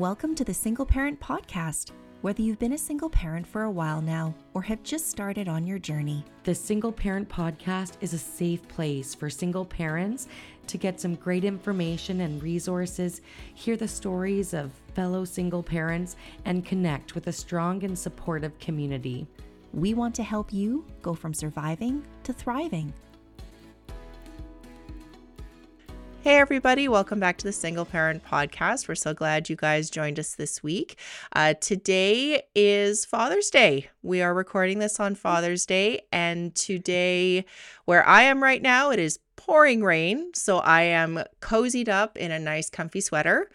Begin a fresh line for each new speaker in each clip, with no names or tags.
Welcome to the Single Parent Podcast. Whether you've been a single parent for a while now or have just started on your journey,
the Single Parent Podcast is a safe place for single parents to get some great information and resources, hear the stories of fellow single parents, and connect with a strong and supportive community.
we want to help you go from surviving to thriving.
Hey, everybody, welcome back to the Single Parent Podcast. We're so glad you guys joined us this week. Uh, today is Father's Day. We are recording this on Father's Day, and today, where I am right now, it is pouring rain. So I am cozied up in a nice, comfy sweater.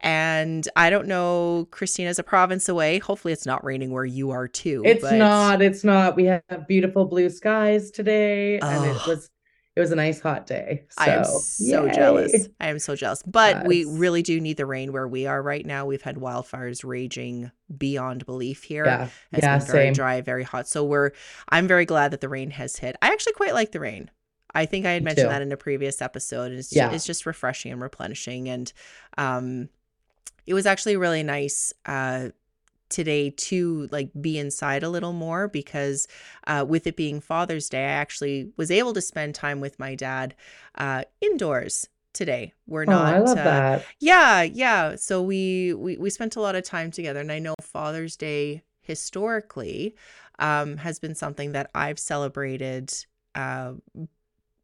And I don't know, Christina's a province away. Hopefully, it's not raining where you are too.
It's
but-
not. It's not. We have beautiful blue skies today, and it was it was a nice hot day. So,
I am so
yay.
jealous. I am so jealous. But we really do need the rain where we are right now. We've had wildfires raging beyond belief here.
Yeah,
It's
yeah,
been very
same.
dry, very hot. So we're I'm very glad that the rain has hit. I actually quite like the rain. I think I had
Me
mentioned
too.
that in a previous episode. It's
Yeah.
just, it's just refreshing and replenishing. And um it was actually really nice uh today to like be inside a little more because uh, with it being Father's Day, I actually was able to spend time with my dad uh, indoors today. We're
Oh,
not. Uh. Yeah, yeah. So we, we we spent a lot of time together, and I know Father's Day historically um, has been something that I've celebrated. Uh,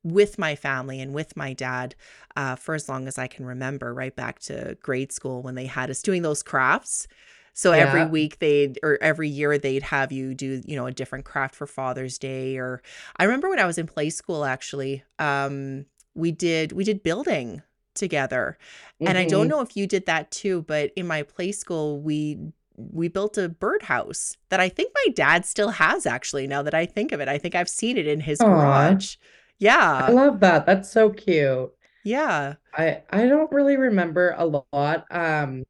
with my family and with my dad uh, for as long as I can remember, right back to grade school when they had us doing those crafts. So every week they'd or every year they'd have you do, you know, a different craft for Father's Day. Or I remember when I was in play school actually, um, we did we did building together. And I don't
Mhm.
know if you did that too, but in my play school we we built a birdhouse that I think my dad still has actually now that I think of it. I think I've seen it in his
Aw.
garage. Yeah.
I love that. That's so cute.
Yeah.
I I don't really remember a lot. Um,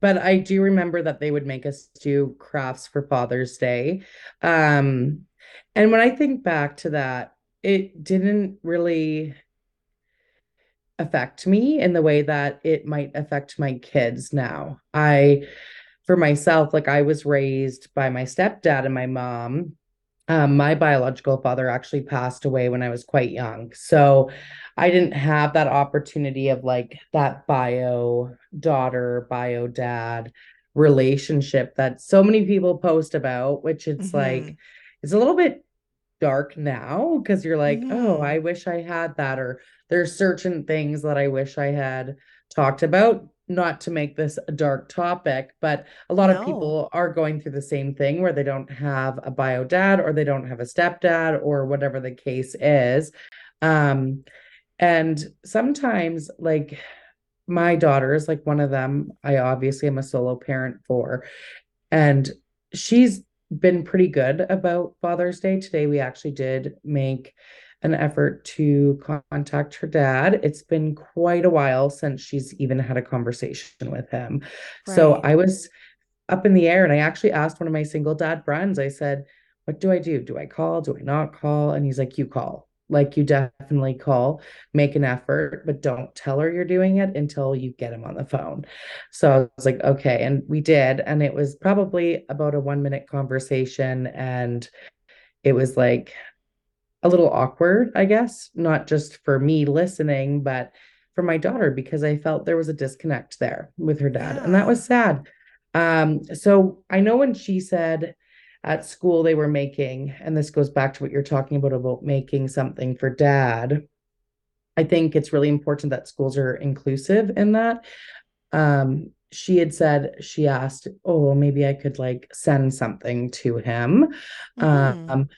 but I do remember that they would make us do crafts for Father's Day. Um, and when I think back to that, it didn't really affect me in the way that it might affect my kids now. I, for myself, like I was raised by my stepdad and my mom. Um, my biological father actually passed away when I was quite young. So I didn't have that opportunity of like that bio daughter, bio dad relationship that so many people post about, which it's like,
Mhm.
it's a little bit dark now because you're like, oh,
Mhm.
I wish I had that, or there's certain things that I wish I had talked about. Not to make this a dark topic, but a lot of people are going through the same thing where they don't have a bio dad or they don't have a stepdad or whatever the case is. Um, and sometimes, like my daughters, like one of them, I obviously am a solo parent for, and she's been pretty good about Father's Day. Today, we actually did make an effort to contact her dad. It's been quite a while since she's even had a conversation with him. So I was up in the air and I actually asked one of my single dad friends, I said, What do I do? Do I call? Do I not call? And he's like, You call. Like, you definitely call, make an effort, but don't tell her you're doing it until you get him on the phone. So I was like, Okay. And we did. And it was probably about a one minute conversation. And it was like a little awkward, I guess, not just for me listening, but for my daughter, because I felt there was a disconnect there with her dad. And that was sad. Um, so I know when she said at school they were making, and this goes back to what you're talking about about making something for dad. I think it's really important that schools are inclusive in that. Um, she had said she asked, "Oh, maybe I could like send something to him."
Mhm.
Um,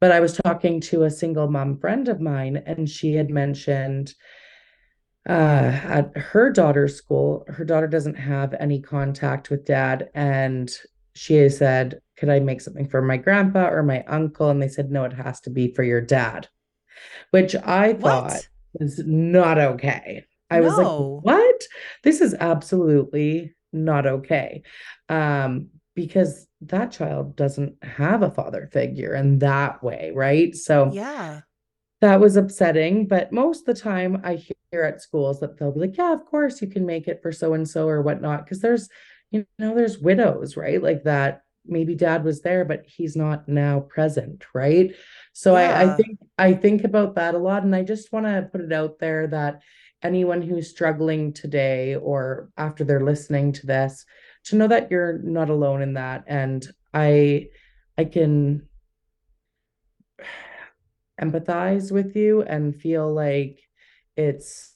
but I was talking to a single mom friend of mine, and she had mentioned uh, at her daughter's school, her daughter doesn't have any contact with dad. And she said, Could I make something for my grandpa or my uncle? And they said, No, it has to be for your dad, which I thought
What?
was not okay. I was like, What? This is absolutely not okay. Um, because that child doesn't have a father figure in that way, right? So
Yeah.
that was upsetting. But most of the time, I hear at schools that they'll be like, yeah, of course you can make it for so and so or whatnot. Because there's, you know, there's widows, right? Like that maybe dad was there, but he's not now present, right? So yeah. I, I think I think about that a lot. And I just want to put it out there that anyone who's struggling today or after they're listening to this, to know that you're not alone in that. And I I can empathize with you and feel like it's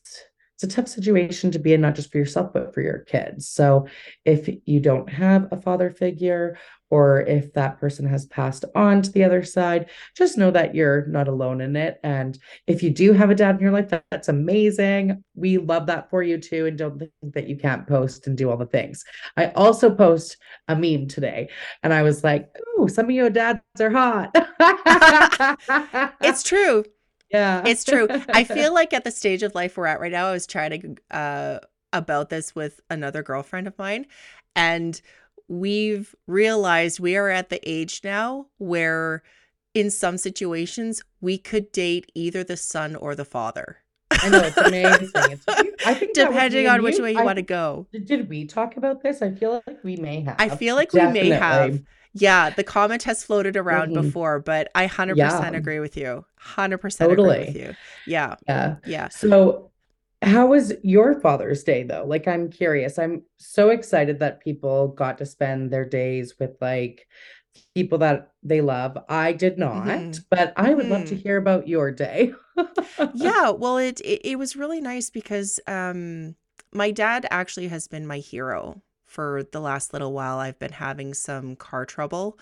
it's a tough situation to be in not just for yourself but for your kids so if you don't have a father figure or if that person has passed on to the other side, just know that you're not alone in it. And if you do have a dad in your life, that, that's amazing. We love that for you too. And don't think that you can't post and do all the things. I also post a meme today and I was like, ooh, some of your dads are hot.
it's true.
Yeah.
It's true. I feel like at the stage of life we're at right now, I was chatting uh, about this with another girlfriend of mine. And we've realized we are at the age now where in some situations we could date either the son or the father.
I know it's amazing. It's, I think
depending on which way you I, want to go.
Did we talk about this? I feel like we may have.
I feel like Definitely. we may have. Yeah, the comment has floated around mm-hmm. before, but I 100% yeah. agree with you. 100% totally. agree with you. Yeah.
Yeah.
Yeah.
So how was your Father's Day though? Like, I'm curious. I'm so excited that people got to spend their days with like people that they love. I did not, mm-hmm. but I would mm-hmm. love to mm-hmm. hear about your day.
yeah, well, it, it, it was really nice because um, my dad actually has been my hero for the last little while. I've been having some car trouble,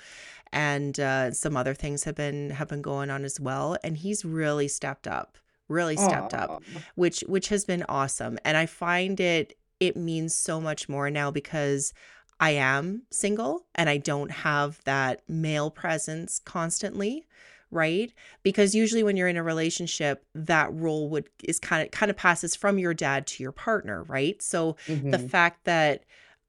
and uh, some other things have been have been going on as well, and he's really stepped up really stepped Aww. up which which has been awesome and i find it it means so much more now because i am single and i don't have that male presence constantly right because usually when you're in a relationship that role would is kind of kind of passes from your dad to your partner right so mm-hmm. the fact that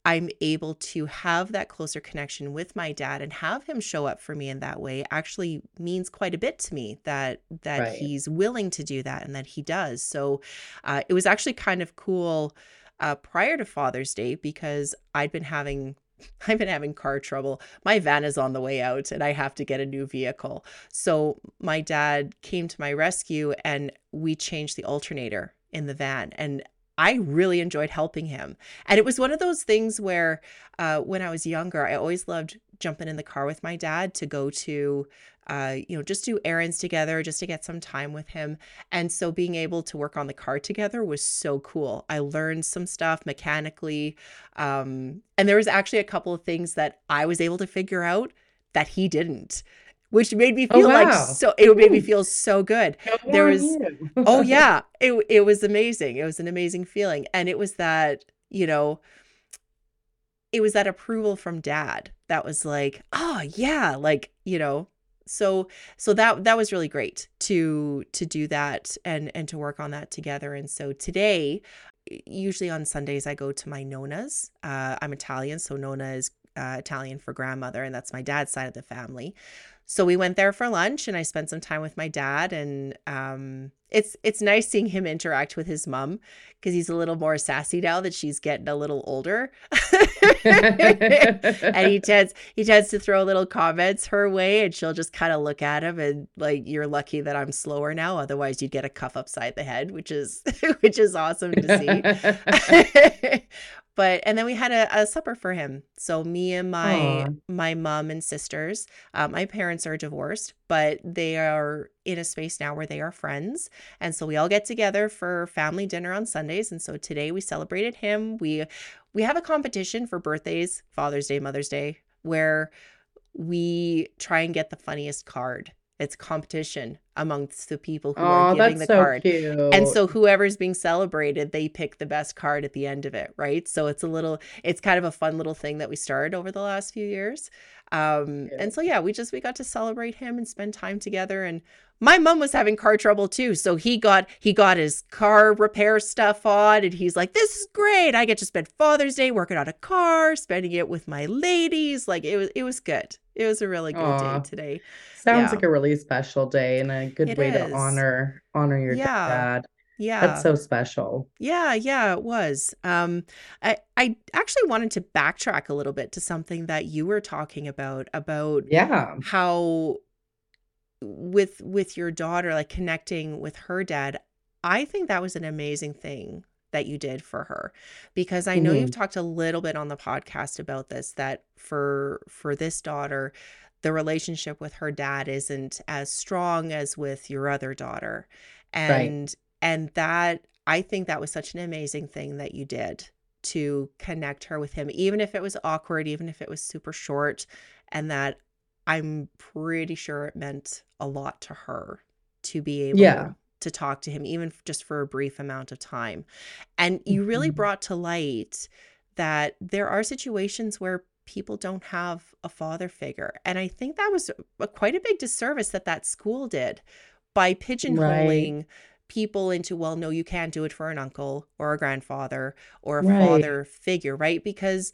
I'm able to have that closer connection with my dad and have him show up for me in that way actually means quite a bit to me that that right. he's willing to do that and that he does. So uh, it was actually kind of cool uh, prior to Father's Day because I'd been having I've been having car trouble. My van is on the way out and I have to get a new vehicle. So my dad came to my rescue and we changed the alternator in the van. And I really enjoyed helping him. And it was one of those things where uh, when I was younger, I always loved jumping in the car with my dad to go to, uh, you know, just do errands together, just to get some time with him. And so being able to work on the car together was so cool. I learned some stuff mechanically. Um, and there was actually a couple of things that I was able to figure out that he didn't which made me oh, feel oh, wow. like so it made me feel so good. there was oh yeah, it it was amazing. It was an amazing feeling and it was that, you know, it was that approval from dad that was like, "Oh, yeah, like, you know, so so that that was really great to to do that and and to work on that together and so today usually on sundays i go to my nonas uh, i'm italian so nona is uh, italian for grandmother and that's my dad's side of the family so we went there for lunch and I spent some time with my dad and um, it's it's nice seeing him interact with his mom because he's a little more sassy now that she's getting a little older. and he tends he tends to throw little comments her way and she'll just kind of look at him and like you're lucky that I'm slower now otherwise you'd get a cuff upside the head which is which is awesome to see but and then we had a, a supper for him. So me and my Aww. my mom and sisters uh, my parents are divorced but they are in a space now where they are friends. And so we all get together for family dinner on sundays. And so today we celebrated him. We we have a competition for birthdays father's day mother's day where we try and get the funniest card it's competition amongst the people who oh, are giving the so card. Cute. And so whoever's being celebrated, they pick the best card at the end of it, right? So it's a little it's kind of a fun little thing that we started over the last few years. Um and so yeah, we just we got to celebrate him and spend time together and my mom was having car trouble too. So he got he got his car repair stuff on and he's like, This is great. I get to spend Father's Day working on a car, spending it with my ladies. Like it was it was good. It was a really good
Aw.
day today.
Sounds
Yeah.
like a really special day and a good
It
way
is.
to honor honor your
Yeah.
dad.
Yeah.
That's so special.
Yeah, yeah, it was. Um, I I actually wanted to backtrack a little bit to something that you were talking about about
Yeah.
how with with your daughter like connecting with her dad. I think that was an amazing thing that you did for her. Because I know you've mm-hmm. talked a little bit on the podcast about this that for for this daughter the relationship with her dad isn't as strong as with your other daughter. And and that I think that was such an amazing thing that you did to connect her with him even if it was awkward even if it was super short and that I'm pretty sure it meant a lot to her to be able
Yeah.
to talk to him even just for a brief amount of time and you really
Mhm.
brought to light that there are situations where people don't have a father figure and i think that was a, quite a big disservice that that school did by pigeonholing people into well no you can't do it for an uncle or a grandfather or a
Right.
father figure right because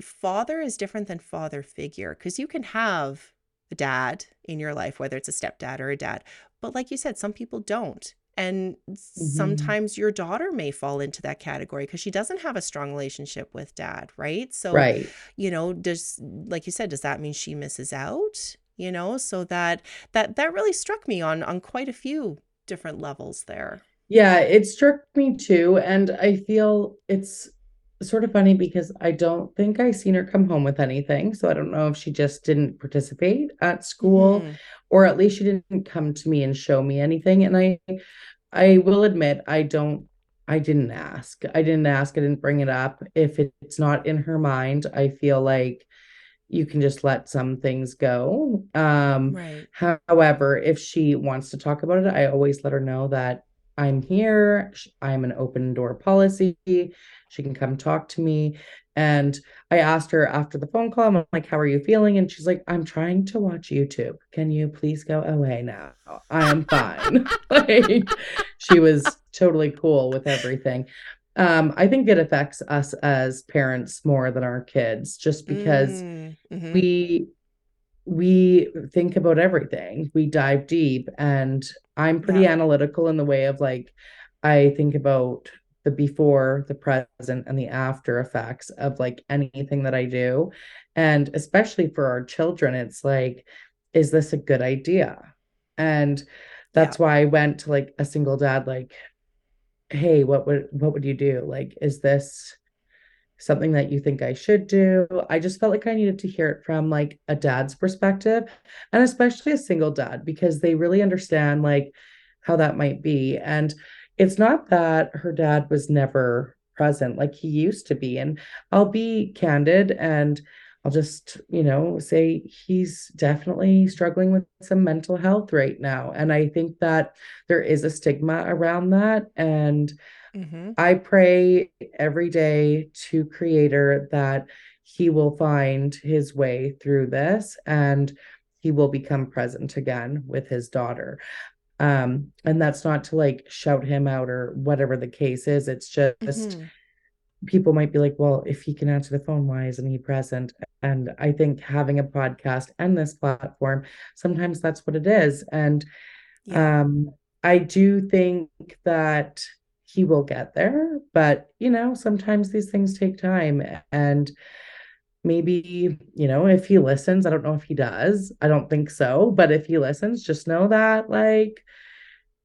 father is different than father figure because you can have a dad in your life whether it's a stepdad or a dad but like you said some people don't and mm-hmm. sometimes your daughter may fall into that category because she doesn't have a strong relationship with dad right so
Right.
you know does like you said does that mean she misses out you know so that that that really struck me on on quite a few different levels there
Yeah, it struck me too. And I feel it's sort of funny because I don't think I seen her come home with anything. So I don't know if she just didn't participate at school
Mhm.
or at least she didn't come to me and show me anything. And I I will admit I don't I didn't ask. I didn't ask. I didn't bring it up. If it's not in her mind, I feel like you can just let some things go. Um
right
However, if she wants to talk about it, I always let her know that I'm here. I'm an open door policy. She can come talk to me. And I asked her after the phone call, I'm like, How are you feeling? And she's like, I'm trying to watch YouTube. Can you please go away now? I am fine. like, she was totally cool with everything. Um, I think it affects us as parents more than our kids, just because
Mm, mhm.
we we think about everything. We dive deep and i'm pretty
Yeah.
analytical in the way of like i think about the before the present and the after effects of like anything that i do. And especially for our children it's like is this a good idea? And that's why i went to like a single dad like hey what would what would you do? Like is this something that you think I should do. I just felt like I needed to hear it from like a dad's perspective and especially a single dad because they really understand like how that might be. And it's not that her dad was never present like he used to be. And I'll be candid and I'll just, you know, say he's definitely struggling with some mental health right now. And I think that there is a stigma around that. And
Mhm.
I pray every day to Creator that he will find his way through this and he will become present again with his daughter. Um, and that's not to like shout him out or whatever the case is. It's just
Mhm.
people might be like, well, if he can answer the phone, why isn't he present? And I think having a podcast and this platform, sometimes that's what it is. And
Yeah.
um, I do think that he will get there, but you know, sometimes these things take time. And maybe, you know, if he listens, I don't know if he does. I don't think so, but if he listens, just know that like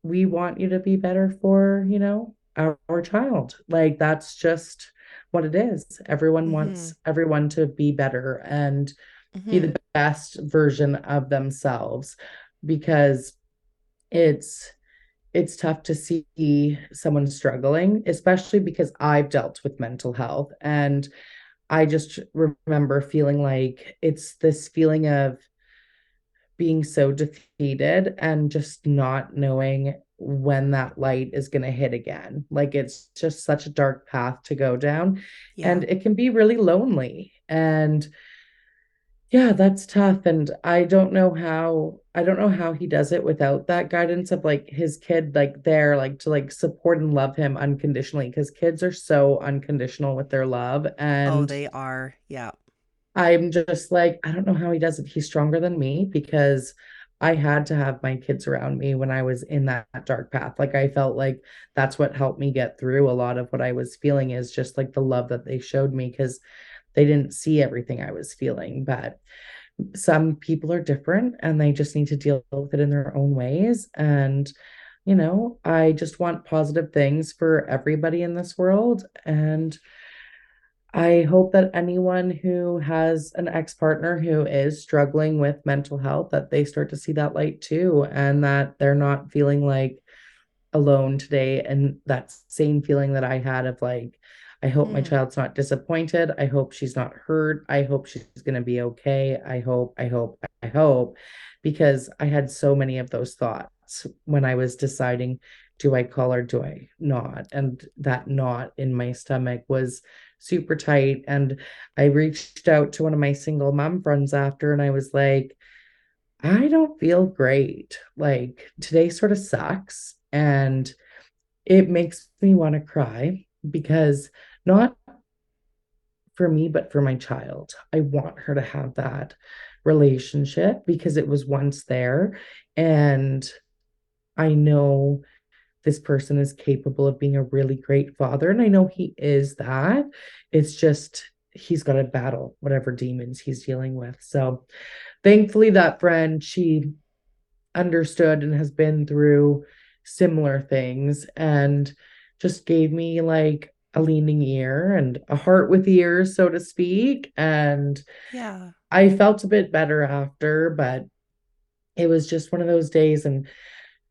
we want you to be better for, you know, our, our child. Like that's just what it is. Everyone wants everyone to be better and be
Mhm.
the best version of themselves because it's it's tough to see someone struggling especially because I've dealt with mental health. And I just remember feeling like it's this feeling of being so defeated and just not knowing when that light is going to hit again. Like it's just such a dark path to go down.
Yeah.
and it can be really lonely. And Yeah, that's tough. And I don't know how I don't know how he does it without that guidance of like his kid like there, like to like support and love him unconditionally because kids are so unconditional with their love.
and Oh,
And
they are. Yeah.
I'm just like, I don't know how he does it. He's stronger than me because I had to have my kids around me when I was in that dark path. Like I felt like that's what helped me get through a lot of what I was feeling is just like the love that they showed me because they didn't see everything I was feeling. But some people are different and they just need to deal with it in their own ways. And, you know, I just want positive things for everybody in this world. And I hope that anyone who has an ex-partner who is struggling with mental health that they start to see that light too and that they're not feeling like alone today and that same feeling that I had of like I hope my
Mm,
child's not disappointed. I hope she's not hurt. I hope she's going to be okay. I hope, I hope, I hope because I had so many of those thoughts when I was deciding do I call or do I not? And that knot in my stomach was super tight. And I reached out to one of my single mom friends after and I was like, I don't feel great. Like today sort of sucks. And it makes me want to cry because not for me, but for my child. I want her to have that relationship because it was once there. And I know this person is capable of being a really great father. And I know he is that. It's just he's got to battle whatever demons he's dealing with. So thankfully, that friend, she understood and has been through similar things and just gave me like a leaning ear and a heart with ears, so to speak. And
yeah.
I felt a bit better after, but it was just one of those days. And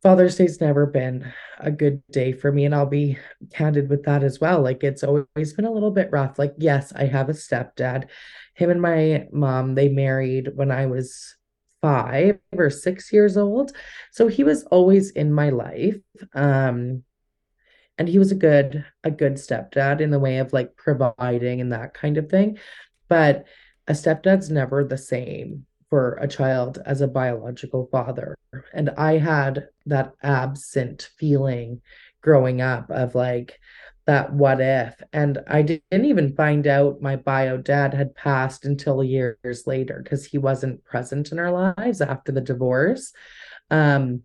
Father's Day's never been a good day for me. And I'll be candid with that as well. Like it's always been a little bit rough. Like, yes, I have a stepdad. Him and my mom, they married when I was five or six years old. So he was always in my life. Um, and he was a good, a good stepdad in the way of like providing and that kind of thing. But a stepdad's never the same for a child as a biological father. And I had that absent feeling growing up of like that what if. And I didn't even find out my bio dad had passed until years later because he wasn't present in our lives after the divorce. Um,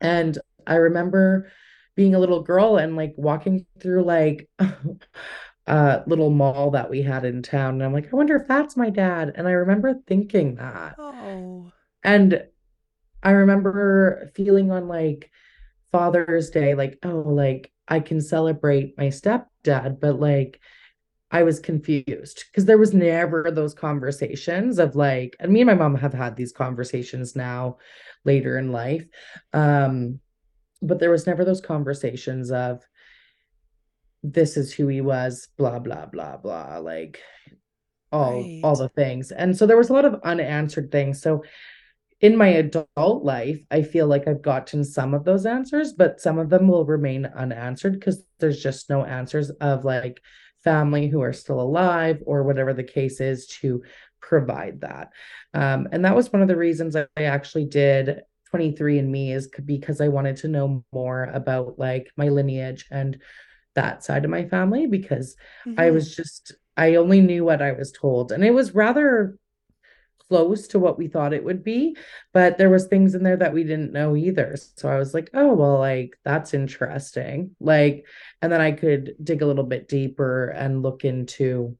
and I remember being a little girl and like walking through like a little mall that we had in town. And I'm like, I wonder if that's my dad. And I remember thinking that.
Oh,
And I remember feeling on like Father's Day, like, oh, like I can celebrate my stepdad, but like I was confused because there was never those conversations of like, and me and my mom have had these conversations now later in life. Um, but there was never those conversations of this is who he was, blah, blah, blah, blah, like all all
right.
the things. And so there was a lot of unanswered things. So in my adult life, I feel like I've gotten some of those answers, but some of them will remain unanswered because there's just no answers of like family who are still alive or whatever the case is to provide that. Um, and that was one of the reasons I actually did 23andMe is because I wanted to know more about like my lineage and that side of my family because I
Mm-hmm.
was just I only knew what I was told and it was rather close to what we thought it would be, but there was things in there that we didn't know either. So I was like, oh, well, like that's interesting. Like, and then I could dig a little bit deeper and look into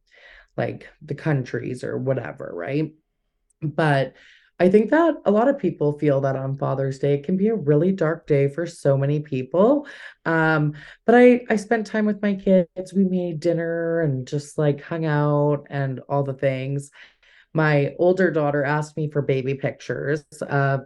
like the countries or whatever, right? But I think that a lot of people feel that on Father's Day it can be a really dark day for so many people. Um, but I I spent time with my kids. We made dinner and just like hung out and all the things my older daughter asked me for baby pictures of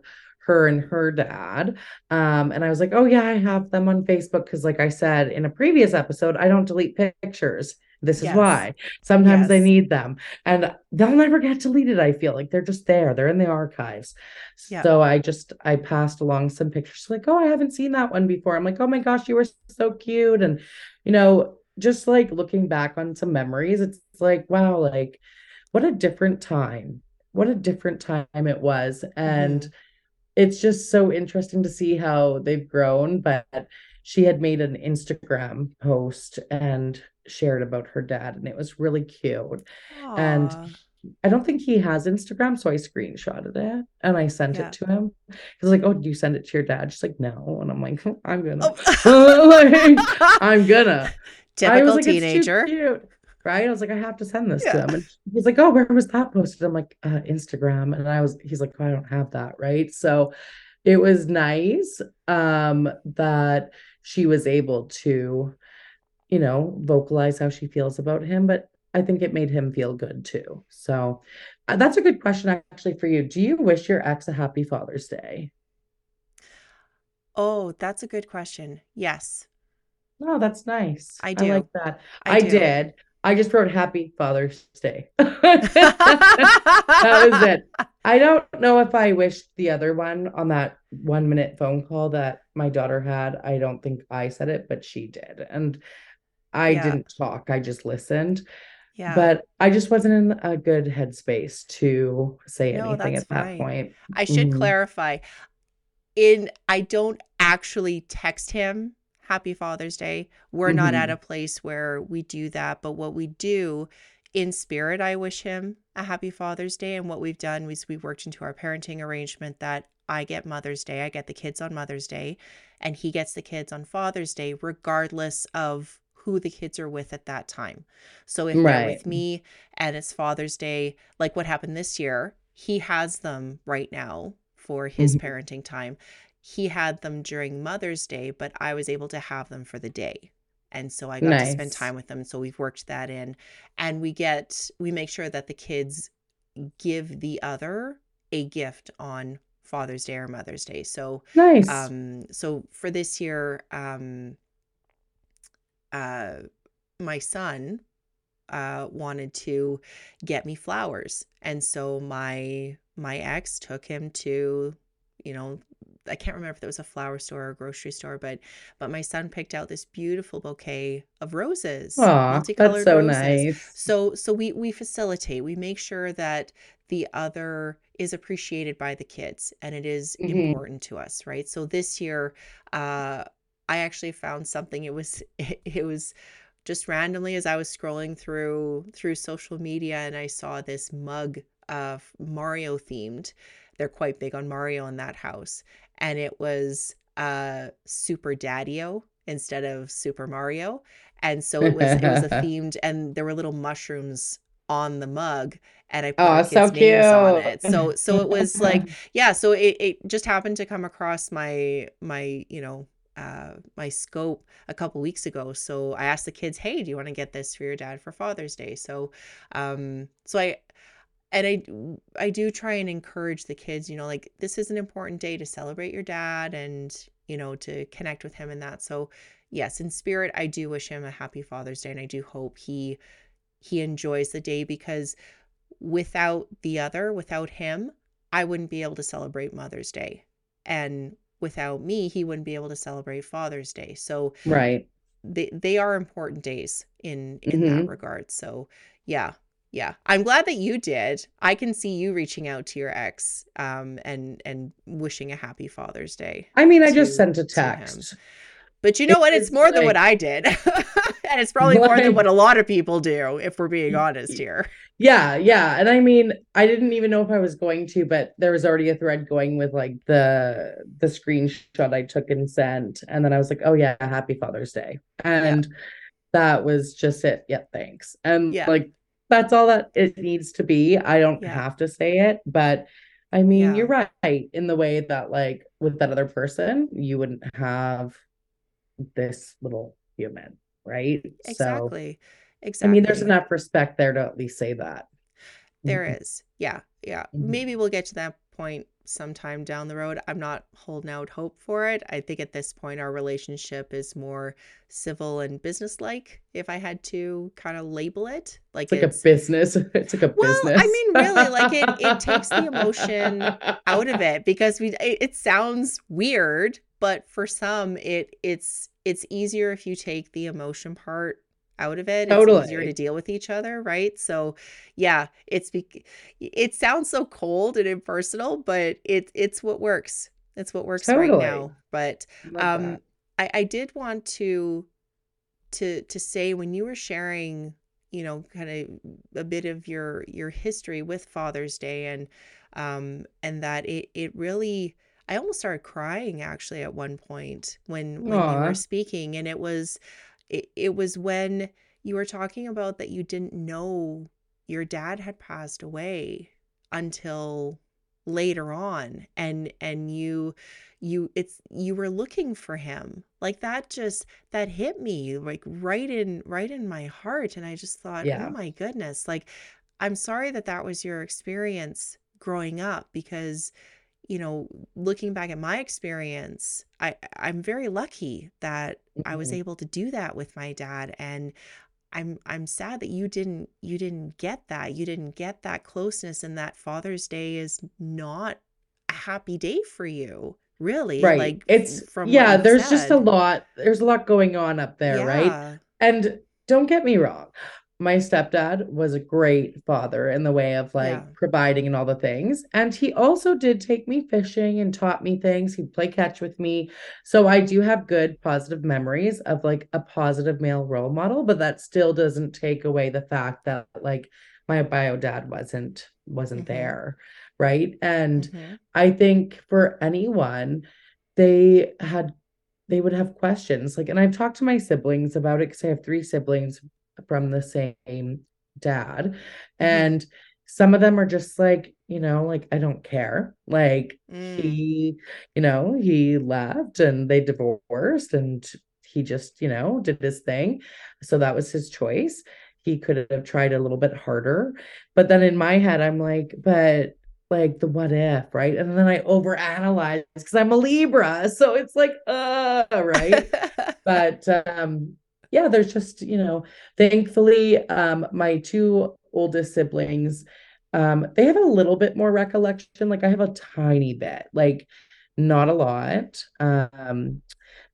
her and her dad. Um, and I was like, oh, yeah, I have them on Facebook. Because, like I said in a previous episode, I don't delete pictures. This is
Yes.
why sometimes I
Yes.
need them and they'll never get deleted. I feel like they're just there, they're in the archives.
Yeah.
So I just I passed along some pictures like, oh, I haven't seen that one before. I'm like, oh my gosh, you were so cute. And, you know, just like looking back on some memories, it's like, wow, like what a different time what a different time it was. And
Mhm.
it's just so interesting to see how they've grown. But she had made an Instagram post and shared about her dad, and it was really cute. And I don't think he has Instagram, so I screenshotted it and I sent
Yeah.
it to him. He's like, "Oh, do you send it to your dad?" She's like, "No," and I'm like, "I'm gonna,
Oh.
like, I'm gonna." I was
Typical
like,
teenager.
Right? I was like, I have to send this
Yeah.
to him. And he's like, Oh, where was that posted? I'm like, uh, Instagram. And I was, he's like, oh, I don't have that. Right. So it was nice um that she was able to, you know, vocalize how she feels about him. But I think it made him feel good too. So uh, that's a good question actually for you. Do you wish your ex a happy Father's Day?
Oh, that's a good question. Yes,
Oh, that's nice.
I
I
do.
like that.
I
I did. I just wrote Happy Father's Day. that was it. I don't know if I wished the other one on that one minute phone call that my daughter had. I don't think I said it, but she did. And I
Yeah.
didn't talk, I just listened.
Yeah.
But I just wasn't in a good headspace to say
No,
anything at that point.
I should
Mhm.
clarify. In I don't actually text him Happy Father's Day. We're not at
Mhm.
a place where we do that, but what we do in spirit, I wish him a happy Father's Day. And what we've done is we've worked into our parenting arrangement that I get Mother's Day, I get the kids on Mother's Day, and he gets the kids on Father's Day, regardless of who the kids are with at that time. So if they're with me and it's Father's Day, like what happened this year, he has them right now for his
Mhm.
parenting time. He had them during Mother's Day, but I was able to have them for the day. And so I got to spend time with them. So we've worked that in. And we get, we make sure that the kids give the other a gift on Father's Day or Mother's Day. So,
Nice.
um, so for this year, um, uh, my son uh wanted to get me flowers and so my my ex took him to you know i can't remember if it was a flower store or a grocery store but but my son picked out this beautiful bouquet of roses
Aw, that's so
roses
nice.
so so we we facilitate we make sure that the other is appreciated by the kids and it is
Mhm.
important to us right so this year uh i actually found something it was it, it was just randomly as I was scrolling through through social media and I saw this mug of Mario themed. They're quite big on Mario in that house. And it was uh Super Daddio instead of Super Mario. And so it was it was a themed and there were little mushrooms on the mug and I put
Oh, so
names on
cute.
it. So so it was like yeah, so it, it just happened to come across my my, you know, uh my scope a couple weeks ago. So I asked the kids, "Hey, do you want to get this for your dad for Father's Day?" So um so I and I I do try and encourage the kids, you know, like this is an important day to celebrate your dad and, you know, to connect with him and that. So yes, in spirit, I do wish him a happy Father's Day and I do hope he he enjoys the day because without the other, without him, I wouldn't be able to celebrate Mother's Day. And without me, he wouldn't be able to celebrate Father's Day. So
Right.
they they are important days in in that
Mhm.
regard. So yeah. Yeah. I'm glad that you did. I can see you reaching out to your ex um and and wishing a happy Father's Day.
I mean, I just sent a text.
But you know what? It's more than what I did. and it's probably more than what a lot of people do if we're being honest here.
Yeah, yeah. And I mean, I didn't even know if I was going to, but there was already a thread going with like the the screenshot I took and sent. And then I was like, oh yeah, happy Father's Day. And that was just it. Yeah, thanks. And
Yeah.
like that's all that it needs to be. I don't
Yeah.
have to say it, but I mean,
Yeah.
you're right in the way that like with that other person, you wouldn't have this little human, right? So
Exactly. Exactly.
I mean, there's enough respect there to at least say that.
There
Mhm.
is. Yeah. Yeah.
Mhm.
Maybe we'll get to that point sometime down the road. I'm not holding out hope for it. I think at this point our relationship is more civil and businesslike, if I had to kind of label it. Like
It's like
it's
a business. It's like a
Well,
business.
I mean, really, like, it- it takes the emotion out of it because we it, it sounds weird, but for some it it's it's easier if you take the emotion part out of it.
Totally.
It's easier to deal with each other, right? So, yeah, it's be- it sounds so cold and impersonal, but it it's what works. It's what works right now. But um. I I did want to to to say when you were sharing, you know, kind of a bit of your your history with Father's Day and um and that it it really I almost started crying actually at one point when when you were speaking and it was it, it was when you were talking about that you didn't know your dad had passed away until later on and and you you it's you were looking for him. Like that just that hit me like right in right in my heart and I just thought oh my goodness. Like I'm sorry that that was your experience growing up because you know looking back at my experience I I'm very lucky that I was
Mhm.
able to do that with my dad and I'm I'm sad that you didn't you didn't get that. You didn't get that closeness and that Father's Day is not a happy day for you. Really,
Right.
like
It's
from
yeah, there's just a lot. There's a lot going on up there, right? And don't get me wrong, my stepdad was a great father in the way of
Yeah.
like providing and all the things. And he also did take me fishing and taught me things. He'd play catch with me. So I do have good positive memories of like a positive male role model, but that still doesn't take away the fact that like my bio dad wasn't wasn't
Mhm.
there, right? And
Mhm.
I think for anyone, they had they would have questions. Like, and I've talked to my siblings about it because I have three siblings from the same dad.
Mhm.
And some of them are just like, you know, like, I don't care. Like,
Mm.
he, you know, he left and they divorced and he just, you know, did his thing. So that was his choice. He could have tried a little bit harder. But then in my head, I'm like, but like the what if, right? And then I overanalyze because I'm a Libra. So it's like, uh, right. But um, yeah, there's just, you know, thankfully, um, my two oldest siblings, um, they have a little bit more recollection. Like I have a tiny bit, like not a lot. Um,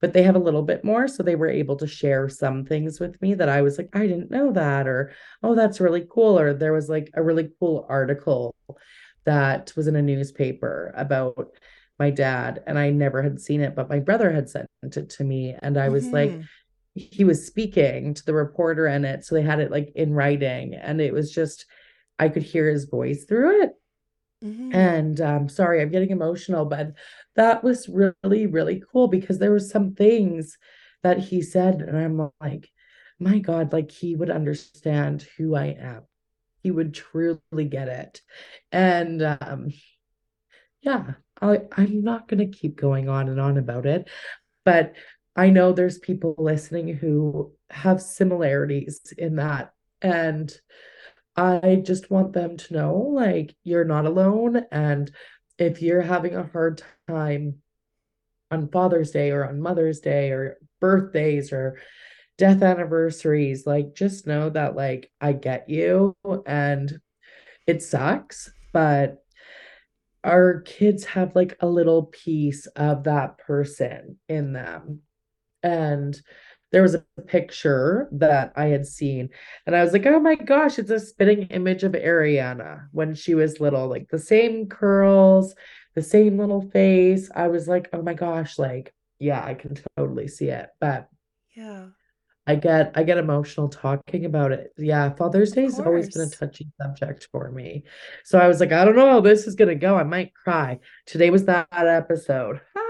but they have a little bit more. So they were able to share some things with me that I was like, I didn't know that, or oh, that's really cool. Or there was like a really cool article that was in a newspaper about my dad, and I never had seen it, but my brother had sent it to me. And I was like,
Mhm.
He was speaking to the reporter in it. So they had it like in writing, and it was just, I could hear his voice through it.
Mhm.
And um, sorry, I'm getting emotional, but that was really, really cool because there were some things that he said, and I'm like, my God, like he would understand who I am. He would truly get it. And um, yeah, I, I'm not going to keep going on and on about it, but I know there's people listening who have similarities in that. And I just want them to know like you're not alone. And if you're having a hard time on Father's Day or on Mother's Day or birthdays or death anniversaries, like just know that like I get you and it sucks, but our kids have like a little piece of that person in them. And there was a picture that I had seen, and I was like, oh my gosh, it's a spitting image of Ariana when she was little, like the same curls, the same little face. I was like, oh my gosh, like, yeah, I can totally see it. But
Yeah.
I get I get emotional talking about it. Yeah, Father's
Day
has always been a touchy subject for me. So I was like, I don't know how this is gonna go. I might cry. Today was that episode.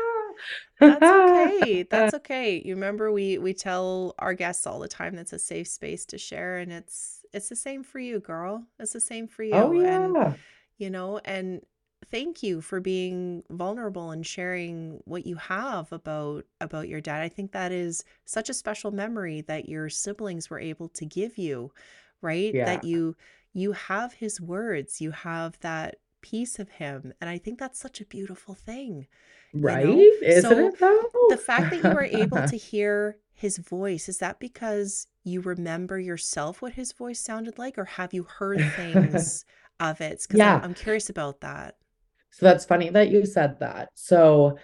That's okay. That's okay. You remember we we tell our guests all the time that's a safe space to share and it's it's the same for you, girl. It's the same for
Oh
you. And
yeah.
you know, and thank you for being vulnerable and sharing what you have about about your dad. I think that is such a special memory that your siblings were able to give you, right?
Yeah.
That you you have his words, you have that piece of him, and I think that's such a beautiful thing,
Right?
know?
Isn't
So
it though?
the fact that you were able to hear his voice, is that because you remember yourself what his voice sounded like, or have you heard things of it? Because I'm
Yeah.
I'm curious about that.
So that's funny that you said that. So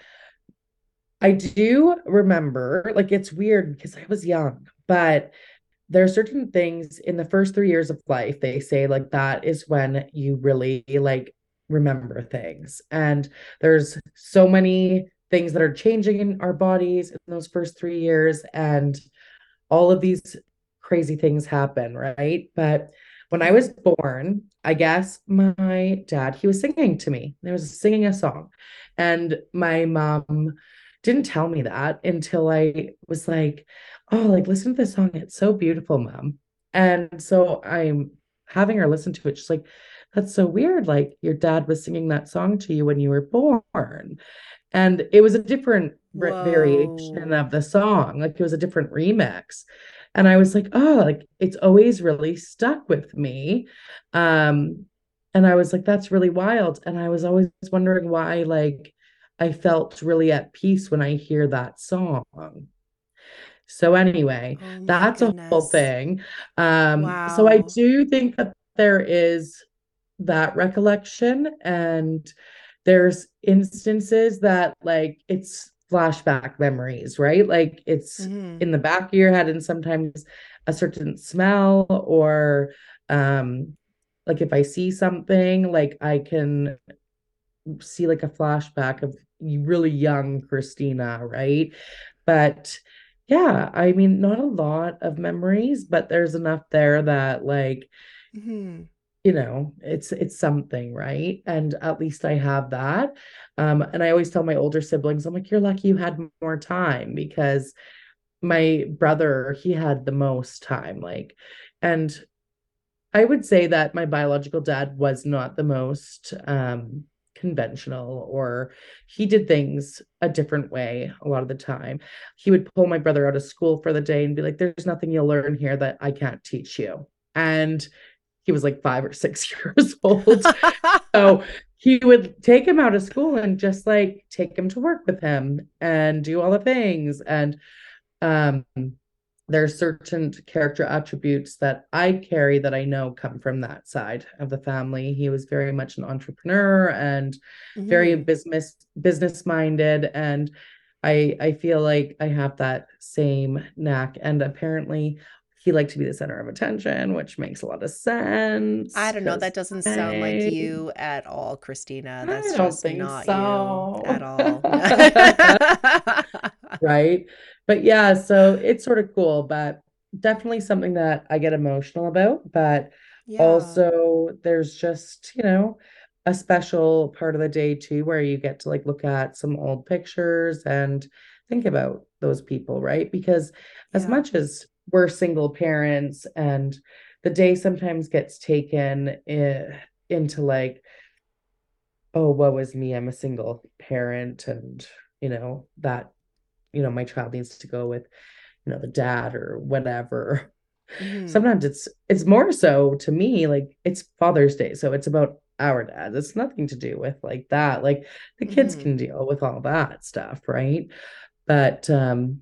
I do remember, like it's weird because I was young, but there are certain things in the first three years of life, they say like that is when you really like remember things. And there's so many things that are changing in our bodies in those first three years. And all of these crazy things happen, right? But when I was born, I guess my dad, he was singing to me. There was singing a song. And my mom didn't tell me that until I was like, oh, like listen to this song. It's so beautiful, mom. And so I'm having her listen to it. She's like, that's so weird. Like your dad was singing that song to you when you were born. And it was a different Whoa. variation of the song. Like it was a different remix. And I was like, oh, like it's always really stuck with me. Um, and I was like, that's really wild. And I was always wondering why, like, I felt really at peace when I hear that song. So anyway, oh that's goodness. a whole thing. Um, wow. so I do think that there is that recollection and there's instances that like it's flashback memories, right? Like it's mm-hmm. in the back of your head and sometimes a certain smell or um like if I see something like I can see like a flashback of really young Christina, right? But yeah, I mean, not a lot of memories, but there's enough there that like, mm-hmm. You know, it's it's something, right? And at least I have that. Um, and I always tell my older siblings, I'm like, you're lucky you had more time because my brother, he had the most time, like, and I would say that my biological dad was not the most um conventional or he did things a different way a lot of the time. He would pull my brother out of school for the day and be like, There's nothing you'll learn here that I can't teach you. And he was like five or six years old. so he would take him out of school and just like take him to work with him and do all the things. And um there are certain character attributes that I carry that I know come from that side of the family. He was very much an entrepreneur and mm-hmm. very business business minded and I I feel like I have that same knack and apparently he liked to be the center of attention, which makes a lot of sense.
I don't know. That doesn't I, sound like you at all, Christina. That's just not so. you at all.
right but yeah, so it's sort of cool, but definitely something that I get emotional about. But yeah. also, there's just, you know, a special part of the day too, where you get to like look at some old pictures and think about those people, right? Because as yeah. much as we're single parents and the day sometimes gets taken in, into like, oh, what was me? I'm a single parent and, you know, that you know my child needs to go with you know the dad or whatever mm-hmm. sometimes it's it's more so to me like it's father's day so it's about our dad it's nothing to do with like that like the kids mm-hmm. can deal with all that stuff right but um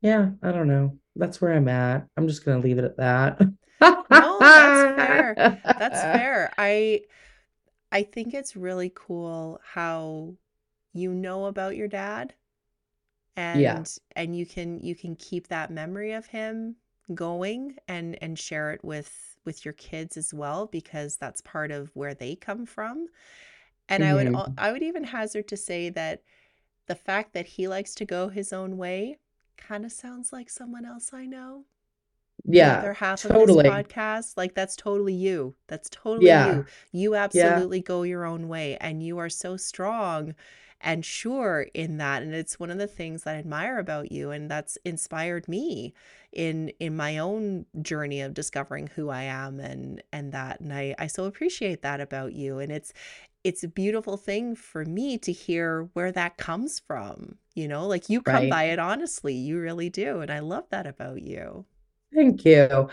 yeah i don't know that's where i'm at i'm just gonna leave it at that
no that's fair that's fair i i think it's really cool how you know about your dad and yeah. and you can you can keep that memory of him going and and share it with with your kids as well because that's part of where they come from and mm-hmm. i would mm-hmm. i would even hazard to say that the fact that he likes to go his own way kind of sounds like someone else i know
yeah the other half totally.
of this podcast like that's totally you that's totally yeah. you you absolutely yeah. go your own way and you are so strong and sure in that and it's one of the things that I admire about you and that's inspired me in in my own journey of discovering who I am and and that and I I so appreciate that about you and it's it's a beautiful thing for me to hear where that comes from you know like you come right. by it honestly you really do and I love that about you
Thank you.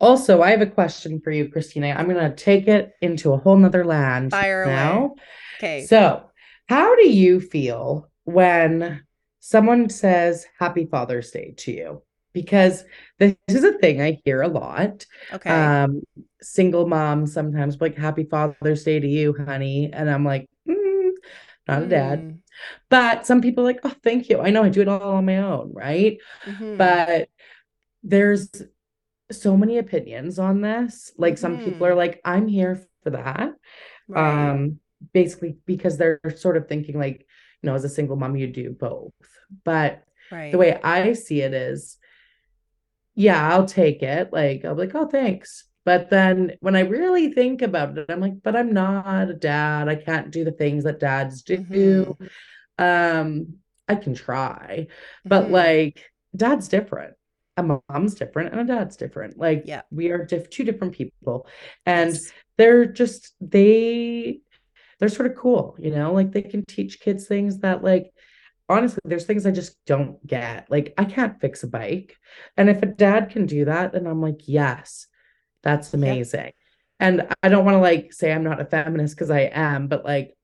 Also, I have a question for you, Christina. I'm going to take it into a whole nother land
Fire now. Away. Okay.
So, how do you feel when someone says Happy Father's Day to you? Because this is a thing I hear a lot.
Okay.
Um, single moms sometimes like Happy Father's Day to you, honey. And I'm like, mm, not a dad. But some people like, oh, thank you. I know I do it all on my own, right? Mm-hmm. But there's so many opinions on this. Like some people are like, I'm here for that.
Right.
Um, basically because they're sort of thinking like, you know, as a single mom, you do both. But
right.
the way I see it is, yeah, I'll take it. Like, I'll be like, oh, thanks. But then when I really think about it, I'm like, but I'm not a dad. I can't do the things that dads do.
Mhm.
Um, I can try, but
Mhm.
like dad's different. A mom's different and a dad's different. Like
Yeah.
we are diff two different people. And
Yes.
they're just they they're sort of cool, you know, like they can teach kids things that like honestly, there's things I just don't get. Like I can't fix a bike. And if a dad can do that, then I'm like, yes, that's
Yep.
amazing. And I don't want to like say I'm not a feminist because I am, but like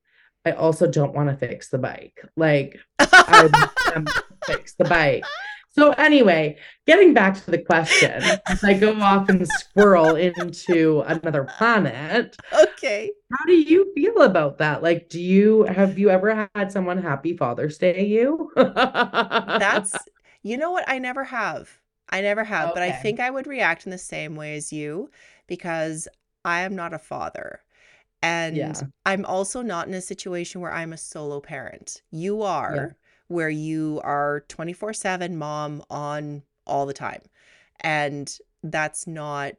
I also don't want to fix the bike. Like I want them to fix the bike. So anyway, getting back to the question, as I go off and squirrel into another planet,
okay.
how do you feel about that? Like, do you have you ever had someone happy Father's Day you?
That's you know what? I never have. I never have, but I think I would react in the same way as you because I am not a father. And
Yeah.
I'm also not in a situation where I'm a solo parent. You are, where you are 24/7 mom on all the time. And that's not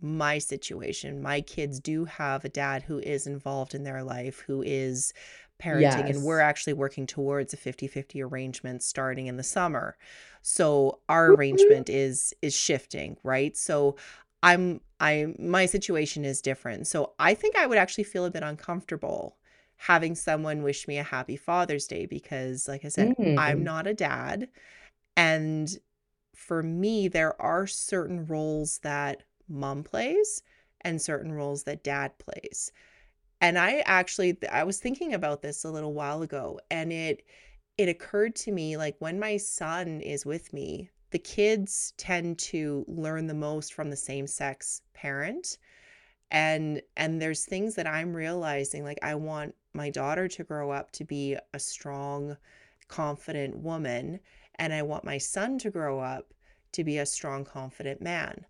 my situation. My kids do have a dad who is involved in their life, who is parenting, and we're actually working towards a 50-50 arrangement starting in the summer. So our arrangement is is shifting, right? So I'm I my situation is different. So I think I would actually feel a bit uncomfortable having someone wish me a happy Father's Day because like I said, I'm
Mm,
not a dad and for me there are certain roles that mom plays and certain roles that dad plays. And I actually I was thinking about this a little while ago and it it occurred to me like when my son is with me, the kids tend to learn the most from the same sex parent. And and there's things that I'm realizing like I want my daughter to grow up to be a strong, confident woman and I want my son to grow up to be a strong, confident man.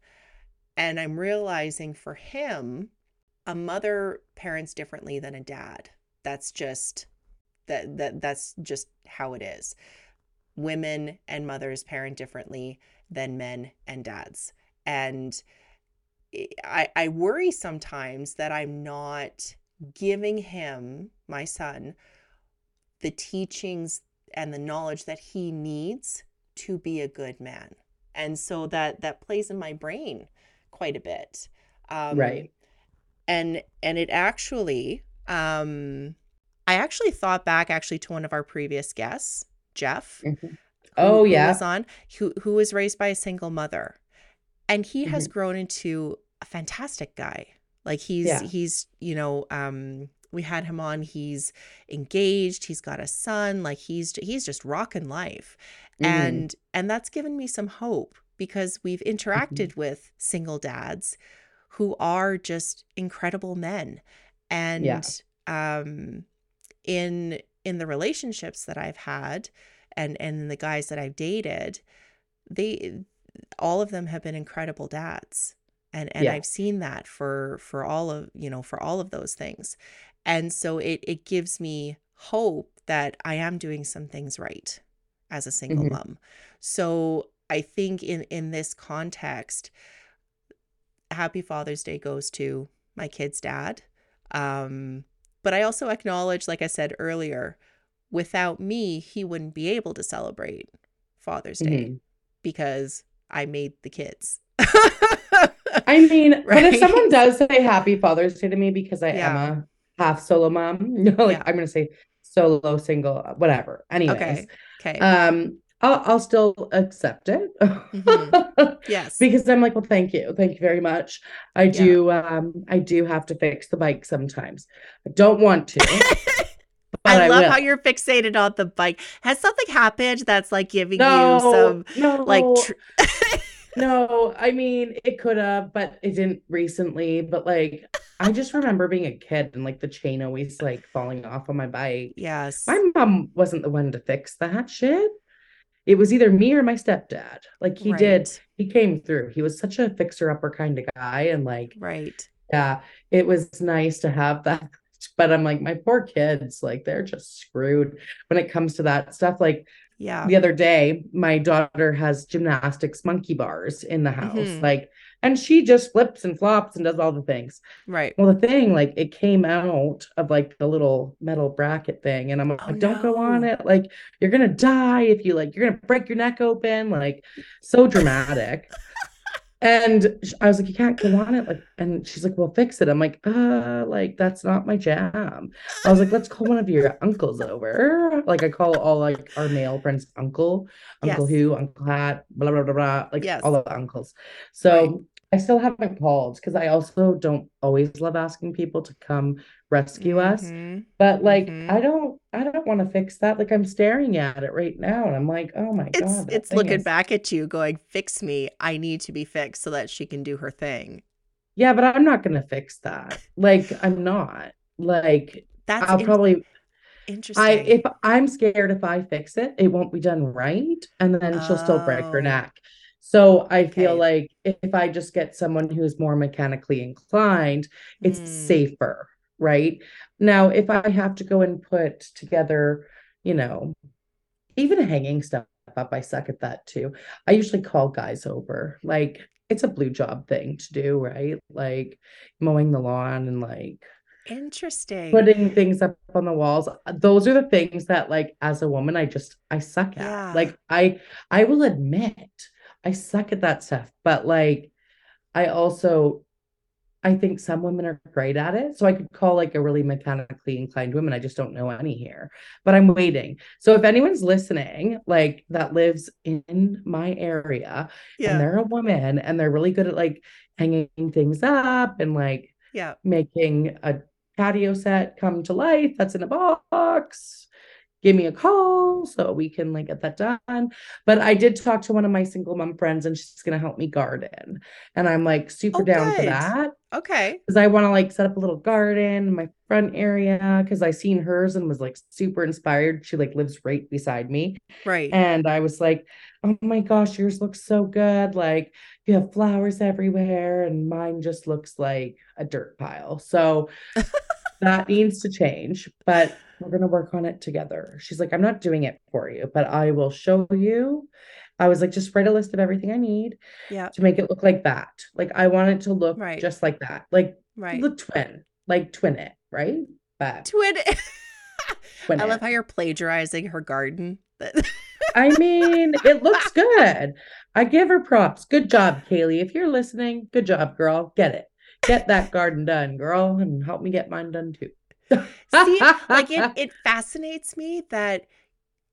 And I'm realizing for him, a mother parents differently than a dad. That's just that that that's just how it is. Women and mothers parent differently than men and dads. And I I worry sometimes that I'm not giving him, my son, the teachings and the knowledge that he needs to be a good man. And so that that plays in my brain quite a bit. Um
right.
and and it actually um I actually thought back actually to one of our previous guests, Jeff,
Mhm. Oh
who
yeah.
was on who who was raised by a single mother. And he has
Mhm.
grown into a fantastic guy. Like he's
Yeah.
he's, you know, um we had him on, he's engaged, he's got a son, like he's he's just rocking life.
Mm,
And and that's given me some hope because we've
mhm.
interacted with single dads who are just incredible men.
Yeah.
And um in in the relationships that I've had and and the guys that I've dated, they all of them have been incredible dads. And and
Yeah.
I've seen that for for all of, you know, for all of those things. And so it it gives me hope that I am doing some things right as a single
Mhm.
mom. So I think in in this context, Happy Father's Day goes to my kid's dad. Um, but I also acknowledge, like I said earlier, without me, he wouldn't be able to celebrate Father's Day
Mhm.
because I made the kids.
I mean, but if someone does say Happy Father's Day to me because I am a half solo mom, no, like
Yeah.
I'm gonna say solo, single, whatever. Anyways,
Okay. Okay.
um, I'll I'll still accept it
Mhm. Yes.
because I'm like, well, thank you, thank you very much. I
Yeah.
do, um, I do have to fix the bike sometimes. I don't want to,
I
I
love how you're fixated on the bike. Has something happened that's like giving you
No,
some like
no,
tr-
no. I mean, it could have, but it didn't recently. But like, I just remember being a kid and like the chain always like falling off on my bike.
yes.
My mom wasn't the one to fix that shit. It was either me or my stepdad. Like he did, he came through. He was such a fixer upper kind of guy. And like,
Right.
yeah, it was nice to have that. But I'm like, my poor kids, like they're just screwed when it comes to that stuff. Like
Yeah.
the other day, my daughter has gymnastics monkey bars in the house.
Mhm.
Like, and she just flips and flops and does all the things.
Right.
Well, the thing, like, it came out of like the little metal bracket thing, and I'm like,
Oh,
don't go on it. Like, you're gonna die if you like, you're gonna break your neck open. Like, so dramatic. And I was like, you can't go on it. Like, and she's like, we'll fix it. I'm like, uh, like that's not my jam. I was like, let's call one of your uncles over. Like, I call all like our male friends uncle, Uncle
Yes.
Who, Uncle Hat, blah blah blah blah. Like
Yes.
all the uncles. So I still haven't called because I also don't always love asking people to come rescue us.
Mhm.
But like
Mhm.
I don't I don't want to fix that. Like I'm staring at it right now and I'm like, oh my
It's
God.
it's looking
is-
back at you going, fix me. I need to be fixed so that she can do her thing.
Yeah, but I'm not gonna fix that. Like I'm not. Like
That's
I'll
in-
probably
interesting.
I if I'm scared if I fix it, it won't be done right, and then she'll still break her
Oh.
neck. So I feel
Okay.
like if I just get someone who's more mechanically inclined, it's
Mm.
safer, right? Now, if I have to go and put together, you know, even hanging stuff up, I suck at that too. I usually call guys over. Like it's a blue job thing to do, right? Like mowing the lawn and like
Interesting.
putting things up on the walls those are the things that like as a woman i just i suck at
Yeah.
like i i will admit i suck at that stuff but like i also i think some women are great at it so i could call like a really mechanically inclined woman i just don't know any here but i'm waiting so if anyone's listening like that lives in my area
yeah.
and they're a woman and they're really good at like hanging things up and like
Yeah.
making a patio set come to life that's in a box give me a call so we can like get that done but i did talk to one of my single mom friends and she's going to help me garden and i'm like super
Oh,
down for that
Okay.
because i want to like set up a little garden in my front area because i seen hers and was like super inspired she like lives right beside me
Right.
and I was like, oh my gosh, yours looks so good. Like you have flowers everywhere, and mine just looks like a dirt pile. So that needs to change, but we're going to work on it together. She's like, I'm not doing it for you, but I will show you. I was like, just write a list of everything I need
yeah.
to make it look like that. Like I want it to look
Right.
just like that. Like
Right.
look twin, like twin it, right? But
Twin.
twin
I love how you're plagiarizing her garden.
I mean, it looks good. I give her props. Good job, Kaylee. If you're listening, good job, girl. Get it. Get that garden done, girl, and help me get mine done too.
See, like it, it fascinates me that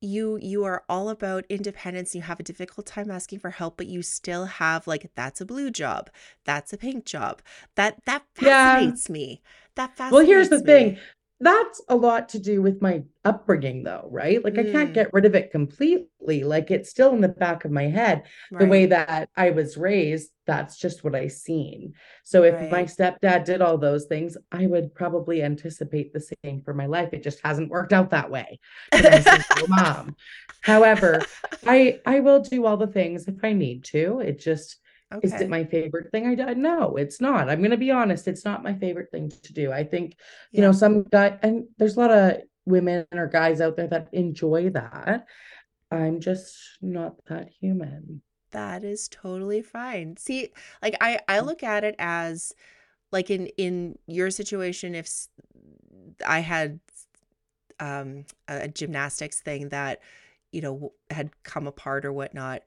you you are all about independence. You have a difficult time asking for help, but you still have like that's a blue job, that's a pink job. That that
Yeah.
fascinates me. That fascinates
well, here's the
me.
thing. That's a lot to do with my upbringing, though, right? Like, I can't
Mm.
get rid of it completely. Like, it's still in the back of my head. the way that I was raised, that's just what I seen. So if my stepdad did all those things, I would probably anticipate the same for my life. It just hasn't worked out that way mom. However, I I will do all the things if I need to. It just is it my favorite thing I do? No, it's not. I'm gonna be honest, it's not my favorite thing to do. I think, you know, some guy and there's a lot of women or guys out there that enjoy that. I'm just not that human.
That is totally fine. See, like I I
Mm.
look at it as like in in your situation if I had um a gymnastics thing that you know had come apart or whatnot,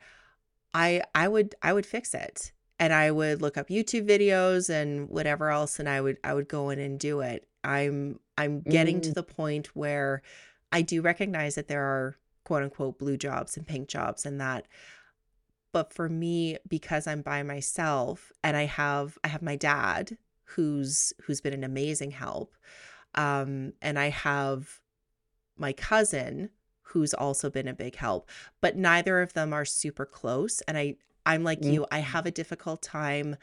I I would I would fix it. And I would look up YouTube videos and whatever else and I would I would go in and do it. I'm I'm getting to
Mm.
the point where I do recognize that there are quote unquote blue jobs and pink jobs and that but for me because i'm by myself and i have i have my dad who's who's been an amazing help um and i have my cousin who's also been a big help but neither of them are super close and i i'm like you i mm-hmm. have a difficult time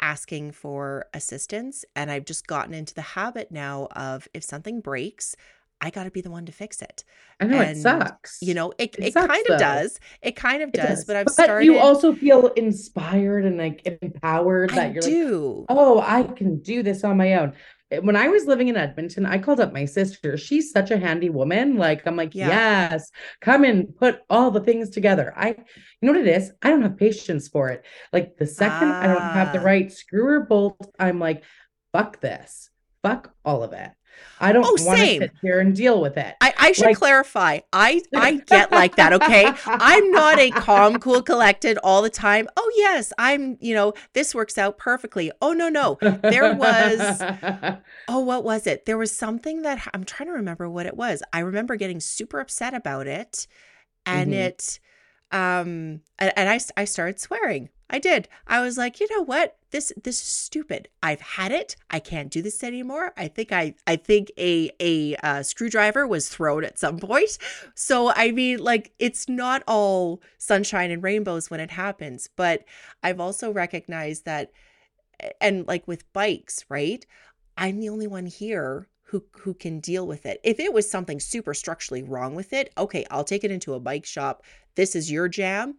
asking for assistance and i've just gotten into the habit now of if something breaks I got to be the one to fix it.
I know it sucks.
You know, it,
It
it,
sucks,
kind
though.
of does. It kind of
It
does, but I've
But
started.
you also feel inspired and like empowered that you're like, oh, I can do this on my own. Eh, When I was living in Edmonton, I called up my sister. She's such a handy woman. Like, I'm like,
Yeah.
yes, come and put all the things together. I, you know what it is? I don't have patience for it. Like, the second I don't have the
Ah.
right screw or bolt, I'm like, fuck this, fuck all of it. I don't
Oh,
want to sit here and deal with it.
I, I should
Like-
clarify. I I get like that, okay? I'm not a calm, cool, collected all the time. Oh yes, I'm, you know, this works out perfectly. Oh no, no. There was Oh, what was it? There was something that I'm trying to remember what it was. I remember getting super upset about it and
Mhm.
it um and, and I started swearing. I did. I was like, "You know what? This this is stupid. I've had it. I can't do this anymore. I think I I think a a uh, screwdriver was thrown at some point. So I mean, like it's not all sunshine and rainbows when it happens, but I've also recognized that and like with bikes, right? I'm the only one here who who can deal with it. If it was something super structurally wrong with it, okay, I'll take it into a bike shop. This is your jam.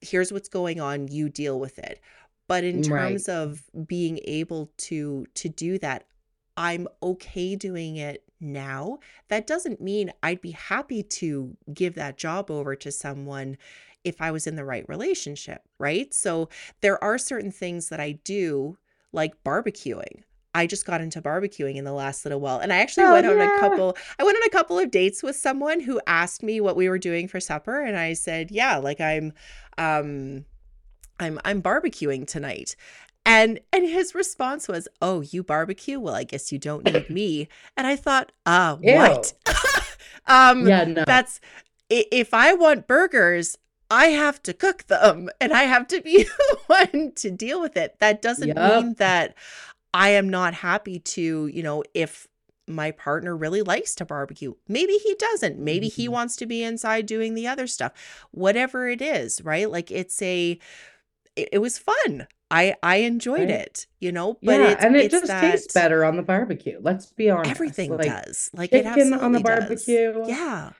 Here's what's going on. You deal with it. But in mm,
Right.
terms of being able to to do that, I'm okay doing it now. That doesn't mean I'd be happy to give that job over to someone if I was in the right relationship, right? So there are certain things that I do like barbecuing. I just got into barbecuing in the last little while. And I actually
Oh,
went on
yeah.
a couple I went on a couple of dates with someone who asked me what we were doing for supper and I said, "Yeah, like I'm um I'm I'm barbecuing tonight." And and his response was, "Oh, you barbecue? Well, I guess you don't need me." And I thought, "Uh, what?" um
yeah, no.
that's if I want burgers, I have to cook them and I have to be the one to deal with it. That doesn't
Yup.
mean that I am not happy to, you know, if my partner really likes to barbecue. Maybe he doesn't. Maybe he
Mhm.
wants to be inside doing the other stuff. Whatever it is, right? Like it's a it, it was fun. I I enjoyed
Right.
it, you know, but
yeah,
it's
and it just
that
tastes better on the barbecue. Let's be honest.
Everything
Like,
does. Like it
chicken on the
absolutely does.
barbecue.
Yeah.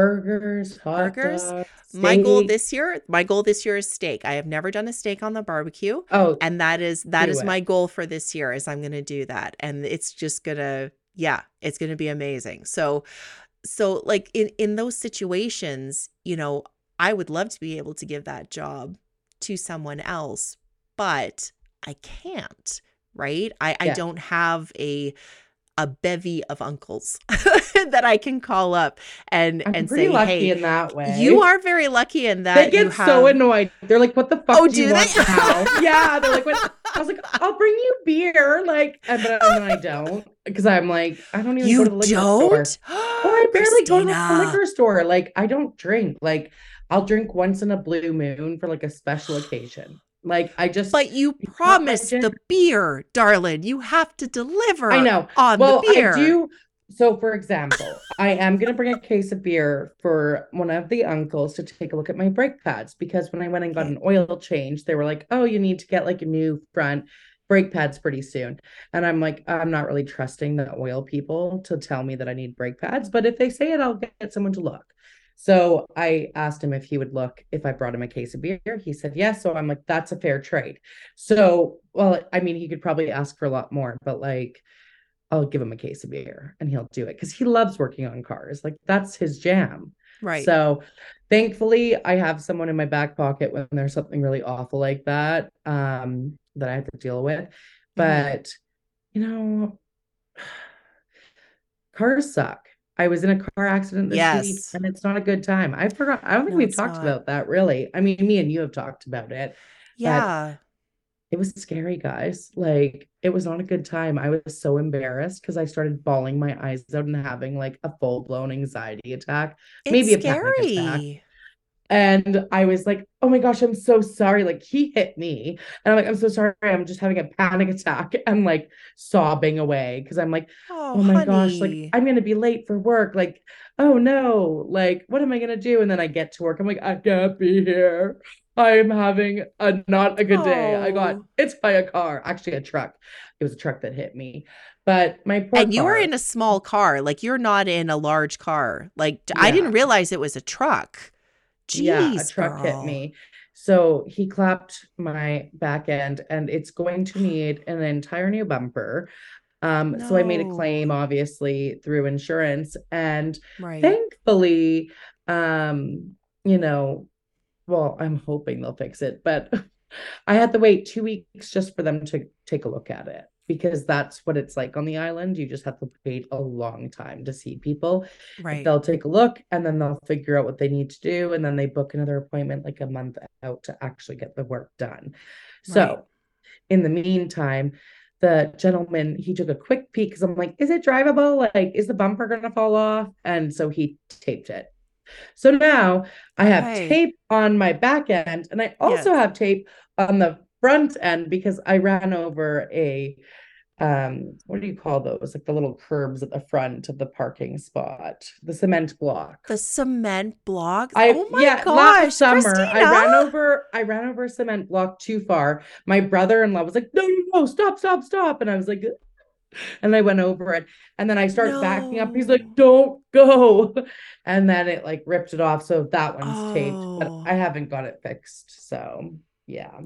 Burgers, hot
Burgers.
dogs,
My goal this year, my goal this year is steak. I have never done a steak on the barbecue,
Oh,
and that is that is
it.
my goal for this year is I'm going to do that. And it's just going to yeah, it's going to be amazing. So so like in in those situations, you know, I would love to be able to give that job to someone else, but I can't, right? I I don't have a a bevy of uncles that I can call up and
I'm
and
pretty
say,
lucky
"Hey,
in that way.
you are very lucky in that
They
you
get
have
so annoyed. They're like, "What the fuck
Oh,
do you
do
want
they?
now?" yeah, they're like, what? "I was like, I'll bring you beer." Like, and, but I don't because I'm like, I don't even
You
go to the liquor
don't?
Or I barely go to the liquor store. Like, I don't drink. Like, I'll drink once in a blue moon for like a special occasion. Like, I just.
But you
It's not my
promised the beer, darling. You have to deliver
I know.
on
well,
the beer.
I do. So, for example, I am going to bring a case of beer for one of the uncles to take a look at my brake pads because when I went and got an oil change, they were like, "Oh, you need to get like a new front brake pads pretty soon." And I'm like, I'm not really trusting the oil people to tell me that I need brake pads, but if they say it, I'll get someone to look. So I asked him if he would look if I brought him a case of beer. He said yes. So I'm like, that's a fair trade. So, well, I mean, he could probably ask for a lot more, but like, I'll give him a case of beer and he'll do it because he loves working on cars. Like that's his jam.
right.
So thankfully I have someone in my back pocket when there's something really awful like that um that I have to deal with.
Mm-hmm.
But you know, cars suck. I was in a car accident this week
Yes.
and it's not a good time. I forgot I don't think
No,
we've talked
not.
about that really. I mean, me and you have talked about it.
yeah.
It was scary, guys. Like it was not a good time. I was so embarrassed because I started bawling my eyes out and having like a full-blown anxiety attack.
It's
maybe a panic attack. And I was like, oh my gosh, I'm so sorry. Like he hit me. And I'm like, I'm so sorry. I'm just having a panic attack and like sobbing away because I'm like,
Oh,
oh my gosh, like. I'm gonna be late for work. Like, oh no, like what am I gonna do? And then I get to work. I'm like, I can't be here. I'm having a not a good day. I got
Oh.
hit by a car, actually a truck. It was a truck that hit me. But my poor
And you were in a small car. Like you're not in a large car. Like d- I
Yeah.
didn't realize it was a truck. Jeez,
yeah, a truck hit me. So he clapped my back end and it's going to need an entire new bumper. Um, so I made a claim obviously through insurance and
Right.
thankfully, um, you know, well, I'm hoping they'll fix it, but I had to wait two weeks just for them to take a look at it because that's what it's like on the island. You just have to wait a long time to see people.
right.
They'll take a look and then they'll figure out what they need to do. And then they book another appointment like a month out to actually get the work done. So, in the meantime, the gentleman he took a quick peek because I'm like, is it drivable? Like, is the bumper gonna fall off? And so he taped it. So now I have
Okay.
tape on my back end, and I also
Yes.
have tape on the front end because I ran over a um what do you call those like the little curbs at the front of the parking spot the cement block
The cement block.
I
oh my
yeah,
gosh,
last summer I ran over I ran over a cement block too far. My brother-in-law was like, "No, no, no, stop, stop, stop." And I was like, and I went over it. And then I started backing up. He's like, "Don't go." And then it like ripped it off. So that one's taped, but
Oh.
I haven't got it fixed. So, yeah.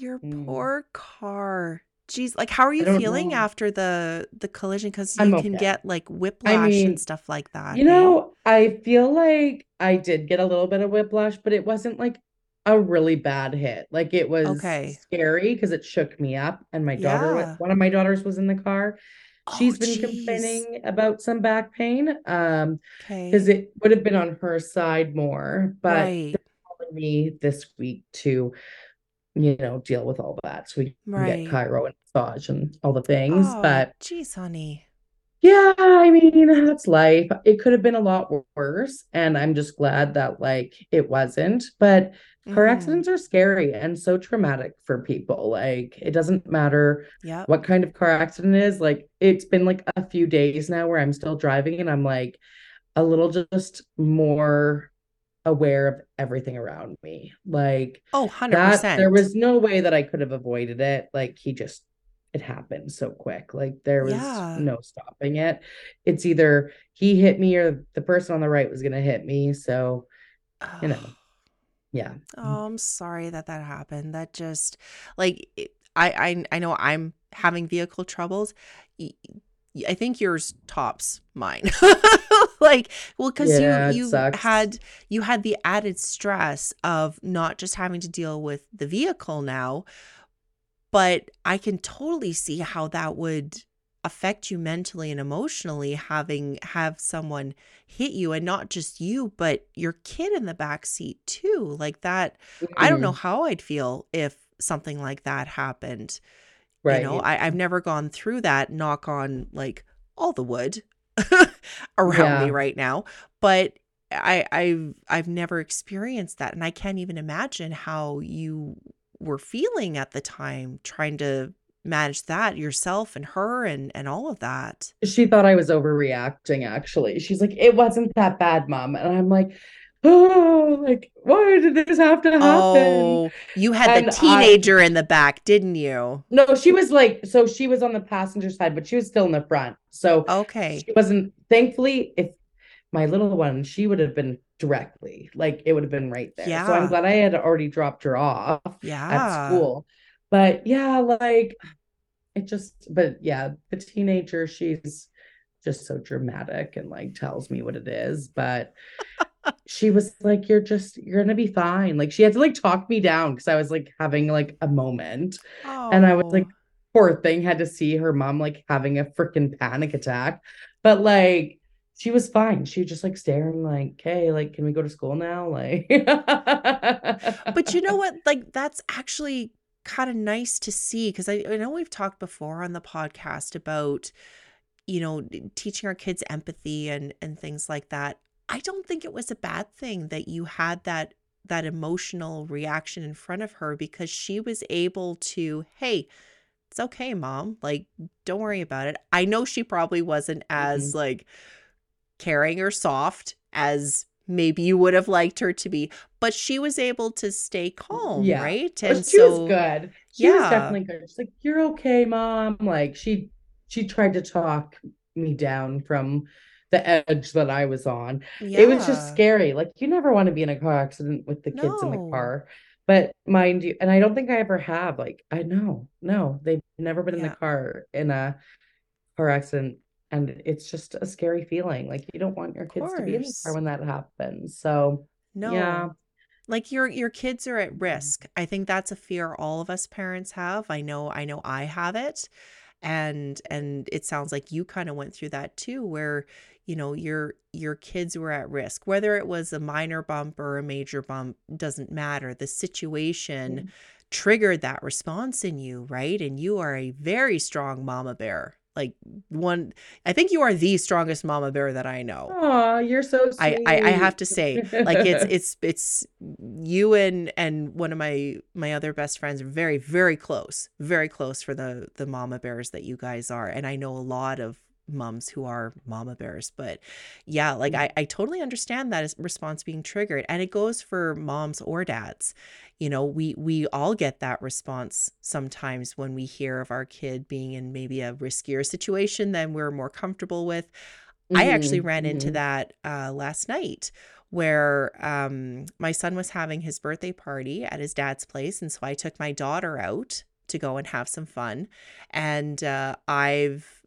Your
Mm.
poor car. Jeez, like how are you feeling
know.
after the the collision? Because you
I'm
can
okay.
get like whiplash
mean,
and stuff like that.
You know, I feel like I did get a little bit of whiplash, but it wasn't like a really bad hit. Like it was
Okay.
scary because it shook me up. And my daughter,
Yeah.
one of my daughters was in the car. She's
Oh,
been
jeez.
complaining about some back pain. Um,
Okay.
because it would have been on her side more, but
Right.
they're calling me this week to, you know, deal with all that so we
Right.
get chiro and massage and all the things.
Oh,
But
geez, honey.
yeah, I mean, that's life. It could have been a lot worse, and I'm just glad that like it wasn't. But car
Mhm.
accidents are scary and so traumatic for people. Like it doesn't matter
Yep.
what kind of car accident it is. Like it's been like a few days now where I'm still driving and I'm like a little just more aware of everything around me. Like
Oh, 100%.
that there was no way that I could have avoided it. Like he just it happened so quick. Like there was
Yeah.
no stopping it. It's either he hit me or the person on the right was gonna hit me. So you know, yeah. Mm.
Oh, I'm sorry that that happened. That just like it- I I I know I'm having vehicle troubles. I think yours tops mine. like, well, because
Yeah,
you you had you had the added stress of not just having to deal with the vehicle now, but I can totally see how that would affect you mentally and emotionally having have someone hit you and not just you but your kid in the back seat too like that I don't know
Mhm.
how I'd feel if something like that happened.
Right.
You know, I, I've never gone through that, knock on like all the wood around me right now. But I I've I've never experienced that. And I can't even imagine how you were feeling at the time trying to manage that yourself and her and and all of that.
she thought I was overreacting actually. She's like, it wasn't that bad, mom. And I'm like, oh, like, why did this have to happen?
Oh, you had
And
the
I-
teenager in the back, didn't you?
No, she was like, so she was on the passenger side, but she was still in the front. So
Okay.
she wasn't, thankfully, if my little one, she would have been directly, like it would have been right there. So I'm glad I had already dropped her off
Yeah.
at school. But yeah, like it just, but yeah, the teenager, she's just so dramatic and like tells me what it is. But she was like, You're just, you're gonna be fine. Like she had to like talk me down because I was like having like a moment. And I was like,
Oh.
poor thing had to see her mom like having a freaking panic attack. But like she was fine. She was just like staring like, hey, like, can we go to school now? Like
but you know what? Like that's actually kind of nice to see because I, I know we've talked before on the podcast about you know teaching our kids empathy and and things like that. I don't think it was a bad thing that you had that that emotional reaction in front of her because she was able to, hey, it's okay, mom. Like, don't worry about it. I know she probably wasn't as mm-hmm. like caring or soft as maybe you would have liked her to be. But she was able to stay calm,
Yeah.
right? And
she
so
was good. She was definitely good. She's like, "You're okay, mom." Like she she tried to talk me down from the edge that I was on. It was just scary. Like you never want to be in a car accident with the kids in the car. But mind you, and I don't think I ever have. Like I know, no, they've never been in the car in a car accident, and it's just a scary feeling. Like you don't want your kids to be in the car when that happens. So
no. yeah, Like your your kids are at mm. risk. I think that's a fear all of us parents have. I know I know I have it. And and it sounds like you kind of went through that too where you know your your kids were at risk. Whether it was a minor bump or a major bump doesn't matter. The situation mm-hmm. triggered that response in you, right? And you are a very strong mama bear. Like one I think you are the strongest mama bear that I know.
oh, you're so
I, I I have to say like it's it's it's you and and one of my my other best friends are very very close very close for the the mama bears that you guys are and I know a lot of moms who are mama bears but yeah like I I totally understand that response being triggered and it goes for moms or dads you know we we all get that response sometimes when we hear of our kid being in maybe a riskier situation than we're more comfortable with I actually
Mhm,
ran into
mhm.
that uh, last night where um, my son was having his birthday party at his dad's place. And so I took my daughter out to go and have some fun. And uh, I've,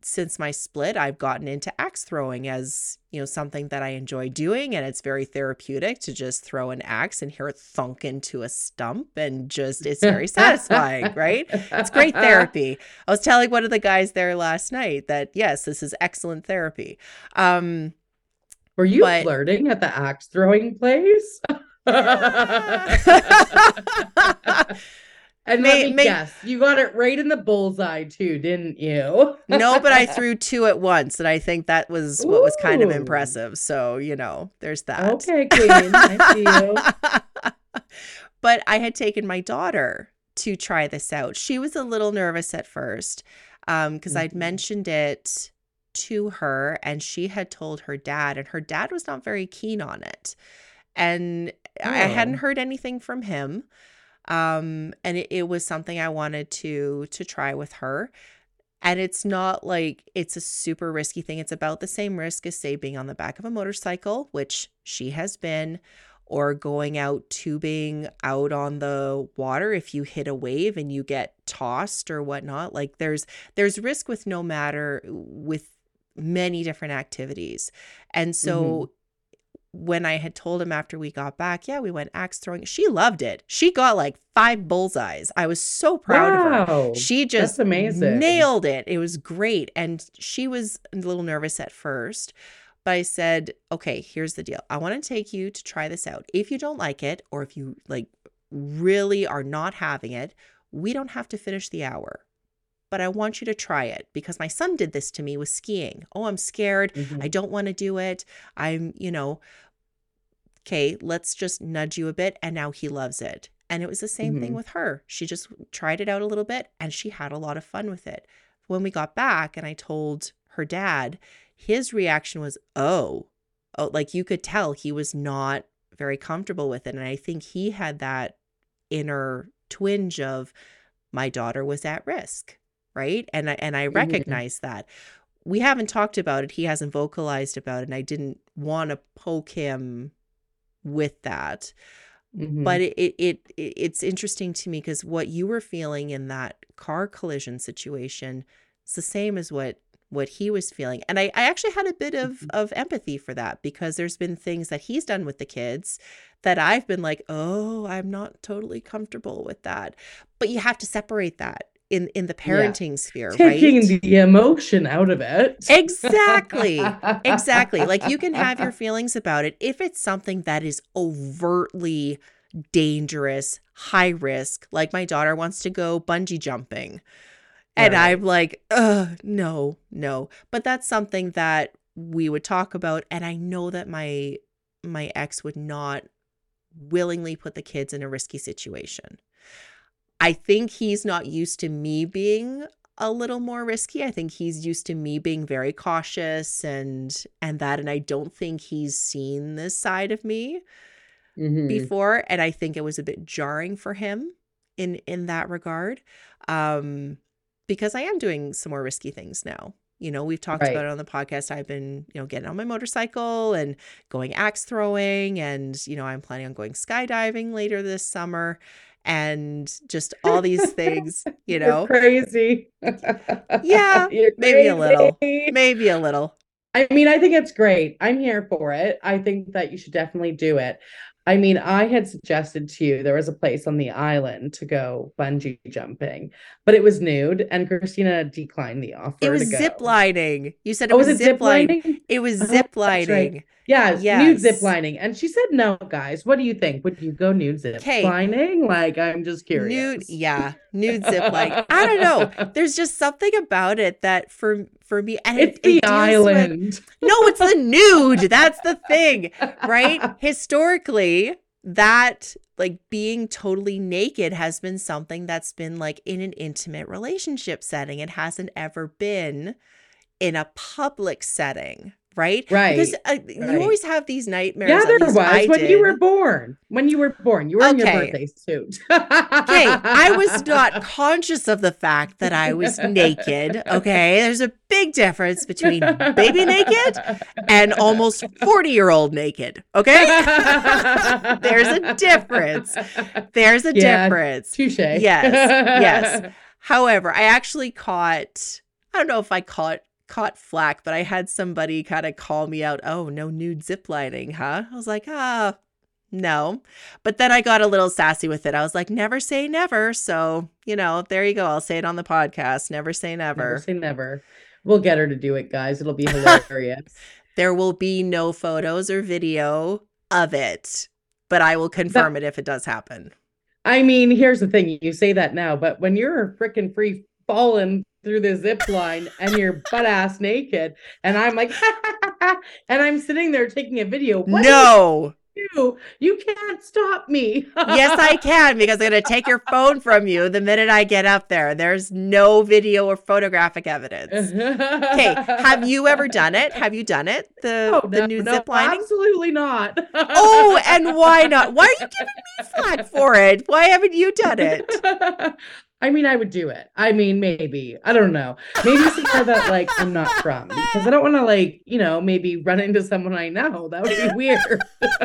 since my split, I've gotten into axe throwing as, you know, something that I enjoy doing. And it's very therapeutic to just throw an axe and hear it thunk into a stump. And just, it's very satisfying, right? It's great therapy. I was telling one of the guys there last night that yes, this is excellent therapy. Um
Were you
But-
flirting at the axe throwing place? And
May-
let me
may-
guess, you got it right in the bullseye too, didn't you?
no, but I threw two at once, and I think that was what was kind of impressive. So, you know, there's that.
Okay, Queen, I see you.
but I had taken my daughter to try this out. She was a little nervous at first because I'd
Mhm.
mentioned it to her and she had told her dad, and her dad was not very keen on it. And I hadn't
Oh.
heard anything from him. Um, and it, it was something I wanted to to try with her. And it's not like it's a super risky thing. It's about the same risk as, say, being on the back of a motorcycle, which she has been, or going out tubing out on the water if you hit a wave and you get tossed or whatnot. Like there's there's risk with no matter with many different activities. And so when I had told him after we got back, yeah, we went axe throwing. She loved it. She got like five bullseyes. I was so proud of her. She just
amazing.
nailed it. It was great. And she was a little nervous at first, but I said, okay, here's the deal. I want to take you to try this out. If you don't like it, or if you like really are not having it, we don't have to finish the hour. But I want you to try it because my son did this to me with skiing. Oh, I'm scared.
Mhm.
I don't want to do it. I'm, you know, okay, let's just nudge you a bit. And now he loves it. And it was the same thing
Mhm.
with her. She just tried it out a little bit and she had a lot of fun with it. When we got back and I told her dad, his reaction was, oh, oh, like you could tell he was not very comfortable with it. And I think he had that inner twinge of my daughter was at risk, right? And I and I
Mhm.
recognize that. We haven't talked about it. He hasn't vocalized about it, and I didn't want to poke him with that.
Mhm.
But it, it it it- it's interesting to me because what you were feeling in that car collision situation is the same as what what he was feeling. And I, I actually had a bit of
Mhm.
of empathy for that because there's been things that he's done with the kids that I've been like, oh, I'm not totally comfortable with that. But you have to separate that in in the
Yeah.
parenting sphere,
taking
right?
the emotion out of it.
Exactly. Exactly. Like you can have your feelings about it if it's something that is overtly dangerous, high risk, like my daughter wants to go bungee jumping. And
Right.
I'm like, ugh, no, no. But that's something that we would talk about. And I know that my my ex would not willingly put the kids in a risky situation. I think he's not used to me being a little more risky. I think he's used to me being very cautious and and that and I don't think he's seen this side of me
Mhm.
before and I think it was a bit jarring for him in in that regard. Um because I am doing some more risky things now. You know, we've talked
Right.
about it on the podcast. I've been, you know, getting on my motorcycle and going axe throwing and, you know, I'm planning on going skydiving later this summer and just all these things, you
You're
know.
crazy.
Yeah,
You're
maybe a little. Maybe a little.
I mean, I think it's great. I'm here for it. I think that you should definitely do it. I mean, I had suggested to you there was a place on the island to go bungee jumping, but it was nude, and Christina declined the offer.
It was zip lining. You said it
Oh,
was,
was it
zip lining.
lining?
It was
Oh,
zip
that's right.
lining.
Yes, nude zip lining. And she said, no, guys. What do you think? Would you go nude zip
'Kay.
lining? Like, I'm just curious.
Nude, yeah, nude zip lining. I don't know. There's just something about it that for for me, and
It's
it,
the
it deals with-
island.
no, it's the nude. That's the thing, right? Historically, that like being totally naked has been something that's been like in an intimate relationship setting. It hasn't ever been in a public setting, right? Because
Right,
uh, you always have these nightmares.
Yeah, there was
I
when you were born. When you were born, you were in your birthday suit.
Okay, I was not conscious of the fact that I was naked. Okay, there's a big difference between baby naked and almost 40 year old naked. Okay, There's a difference. there's a
Yeah,
difference.
Touche.
Yes, yes. However, I actually caught, I don't know if I caught caught flack, but I had somebody kind of call me out, oh, no nude zip lining, huh? I was like, ah, no. But then I got a little sassy with it. I was like, never say never. So, you know, there you go. I'll say it on the podcast. Never say never.
Never say never. We'll get her to do it, guys. It'll be hilarious.
There will be no photos or video of it, but I will confirm it if it does happen.
I mean, here's the thing. You say that now, but when you're freaking free falling through the zip line and you're butt ass naked, and I'm like, and I'm sitting there taking a video. What
no.
you? You can't stop me.
yes, I can because I'm going to take your phone from you the minute I get up there. There's no video or photographic evidence. Okay, have you ever done it? Have you done it? The
Oh,
the
no,
new
no,
zip lining?
Absolutely not.
Oh, and why not? Why are you giving me flack for it? Why haven't you done it?
I mean, I would do it. I mean, maybe. I don't know. Maybe somewhere that like I'm not from because I don't want to like, you know, maybe run into someone I know. That would be weird.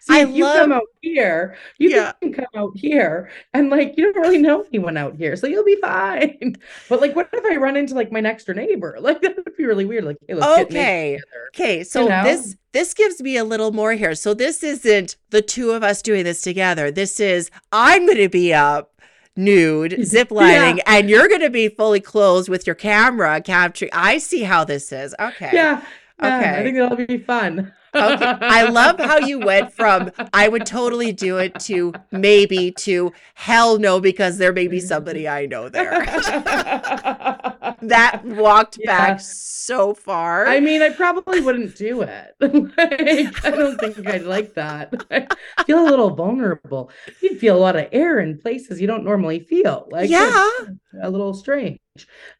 See,
I
if you come
love-
out here, you
Yeah.
can come out here and like you don't really know anyone out here, so you'll be fine. But like, what if I run into like my next door neighbor? Like that would be really weird. Like, hey,
Okay. Okay, so
know?
this this gives me a little more here. So this isn't the two of us doing this together. This is I'm going to be up nude ziplining and you're going to be fully clothed with your camera capturing. I see how this is. Okay.
Yeah. yeah,
Okay.
I think that'll be fun.
Okay. I love how you went from I would totally do it to maybe to hell no because there may be somebody I know there. that walked
Yeah.
back so far.
I mean, I probably wouldn't do it. like, I don't think I'd like that. I feel a little vulnerable. You'd feel a lot of air in places you don't normally feel. Like
yeah.
a little strange.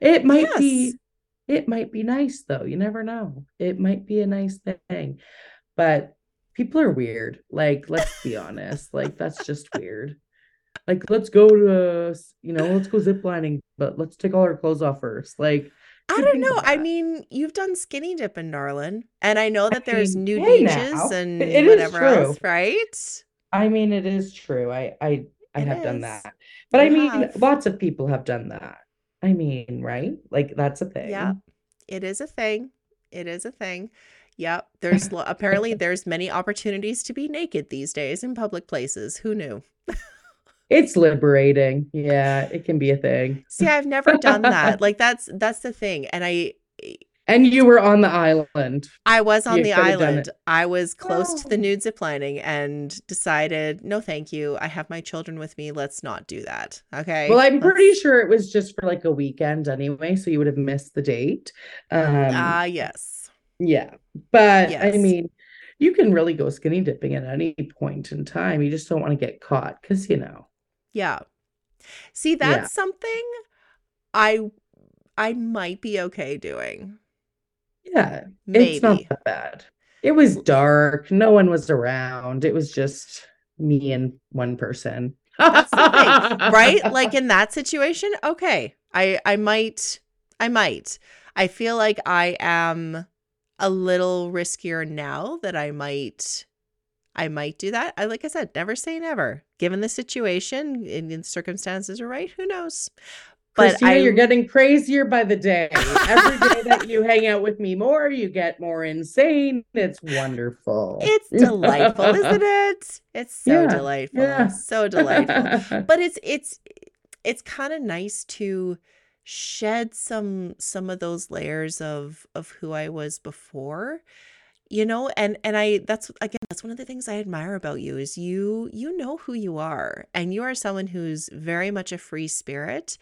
It might
Yes.
be it might be nice though. You never know. It might be a nice thing. But people are weird. Like, let's be honest. Like, that's just weird. Like, let's go to you know, let's go ziplining, but let's take all our clothes off first. Like
I don't know. I mean, you've done skinny dipping, Darlin, And I know that there's
mean,
new
hey
beaches
now.
and
It is
whatever else, right?
I mean, it is true. I I I
It
have done that. But I mean,
have.
lots of people have done that. I mean, right? Like that's a thing.
Yeah. It is a thing. It is a thing. Yep. There's apparently there's many opportunities to be naked these days in public places. Who knew?
It's liberating. Yeah, it can be a thing.
See, I've never done that. Like that's that's the thing. And I
And you were on the island.
I was on
You
the
could have done
island. I was close to the
Oh.
nude ziplining and decided, no, thank you. I have my children with me. Let's not do that. Okay.
Well, I'm pretty
Let's-
sure it was just for like a weekend anyway, so you would have missed the date. Um,
Ah, yes.
yeah. But I mean, you can really go skinny dipping at any point in time. You just don't want to get caught because you know.
Yeah. See, that's something I I might be okay doing.
Yeah,
Maybe.
it's not that bad. It was dark. No one was around. It was just me and one person.
Right? Like in that situation, okay. I I might I might. I feel like I am a little riskier now that I might I might do that. I like I said, never say never. Given the situation and the circumstances are right, who knows? But
Christina,
I
you're getting crazier by the day. Every day that you hang out with me more, you get more insane. It's wonderful.
it's delightful, isn't it? It's so
Yeah,
delightful.
yeah.
So delightful. but it's it's it's kind of nice to shed some some of those layers of of who I was before you know and and I that's again that's one of the things I admire about you is you you know who you are and you are someone who's very much a free spirit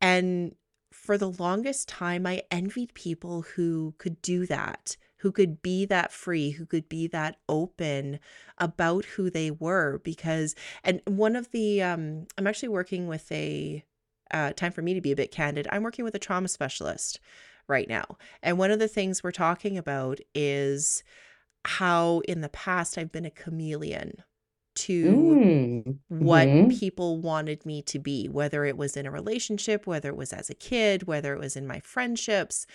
and for the longest time I envied people who could do that who could be that free who could be that open about who they were because and one of the um I'm actually working with a uh, time for me to be a bit candid. I'm working with a trauma specialist right now. And one of the things we're talking about is how in the past I've been a chameleon to
Mm,
what
mhm.
people wanted me to be, whether it was in a relationship, whether it was as a kid, whether it was in my friendships.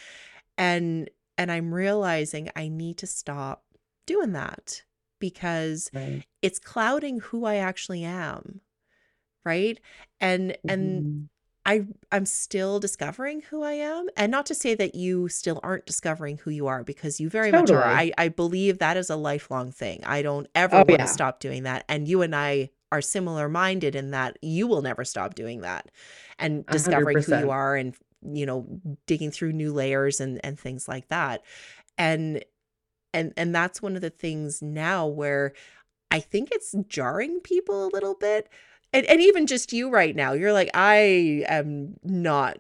And and I'm realizing I need to stop doing that because
Right.
it's clouding who I actually am. Right? And and
Mhm.
I I'm still discovering who I am. And not to say that you still aren't discovering who you are because you very much are. I I believe that is a lifelong thing. I don't ever
Oh,
want to stop doing that. And you and I are similar minded in that you will never stop doing that and discovering who you are and you know digging through new layers and and things like that. And and and that's one of the things now where I think it's jarring people a little bit. And and even just you right now, you're like, I am not,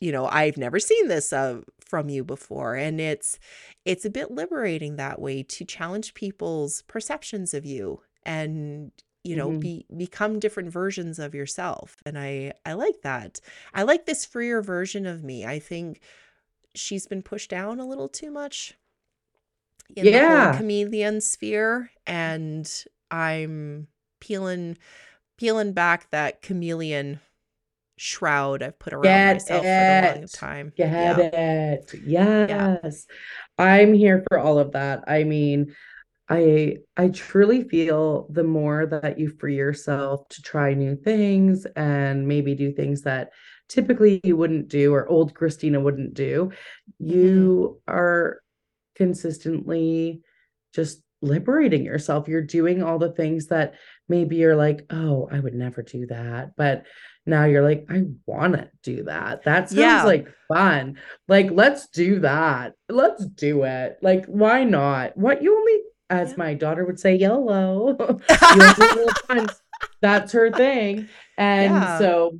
you know, I've never seen this uh, from you before. And it's it's a bit liberating that way to challenge people's perceptions of you and you know
Mhm.
be become different versions of yourself and i i like that i like this freer version of me i think she's been pushed down a little too much in the whole chameleon sphere and i'm peeling peeling back that chameleon shroud i've put around
Get
myself for the long time
Get
yeah
it. Yes. I'm here for all of that. I mean, I I truly feel the more that you free yourself to try new things and maybe do things that typically you wouldn't do or old Christina wouldn't do, mm-hmm. you are consistently just liberating yourself. You're doing all the things that maybe you're like, oh, I would never do that. But now you're like, I want to do that. That sounds
Yeah.
like fun. Like, let's do that. Let's do it. Like, why not? What you only, as
Yeah.
my daughter would say, YOLO. you only live once. That's her thing. And
Yeah.
so,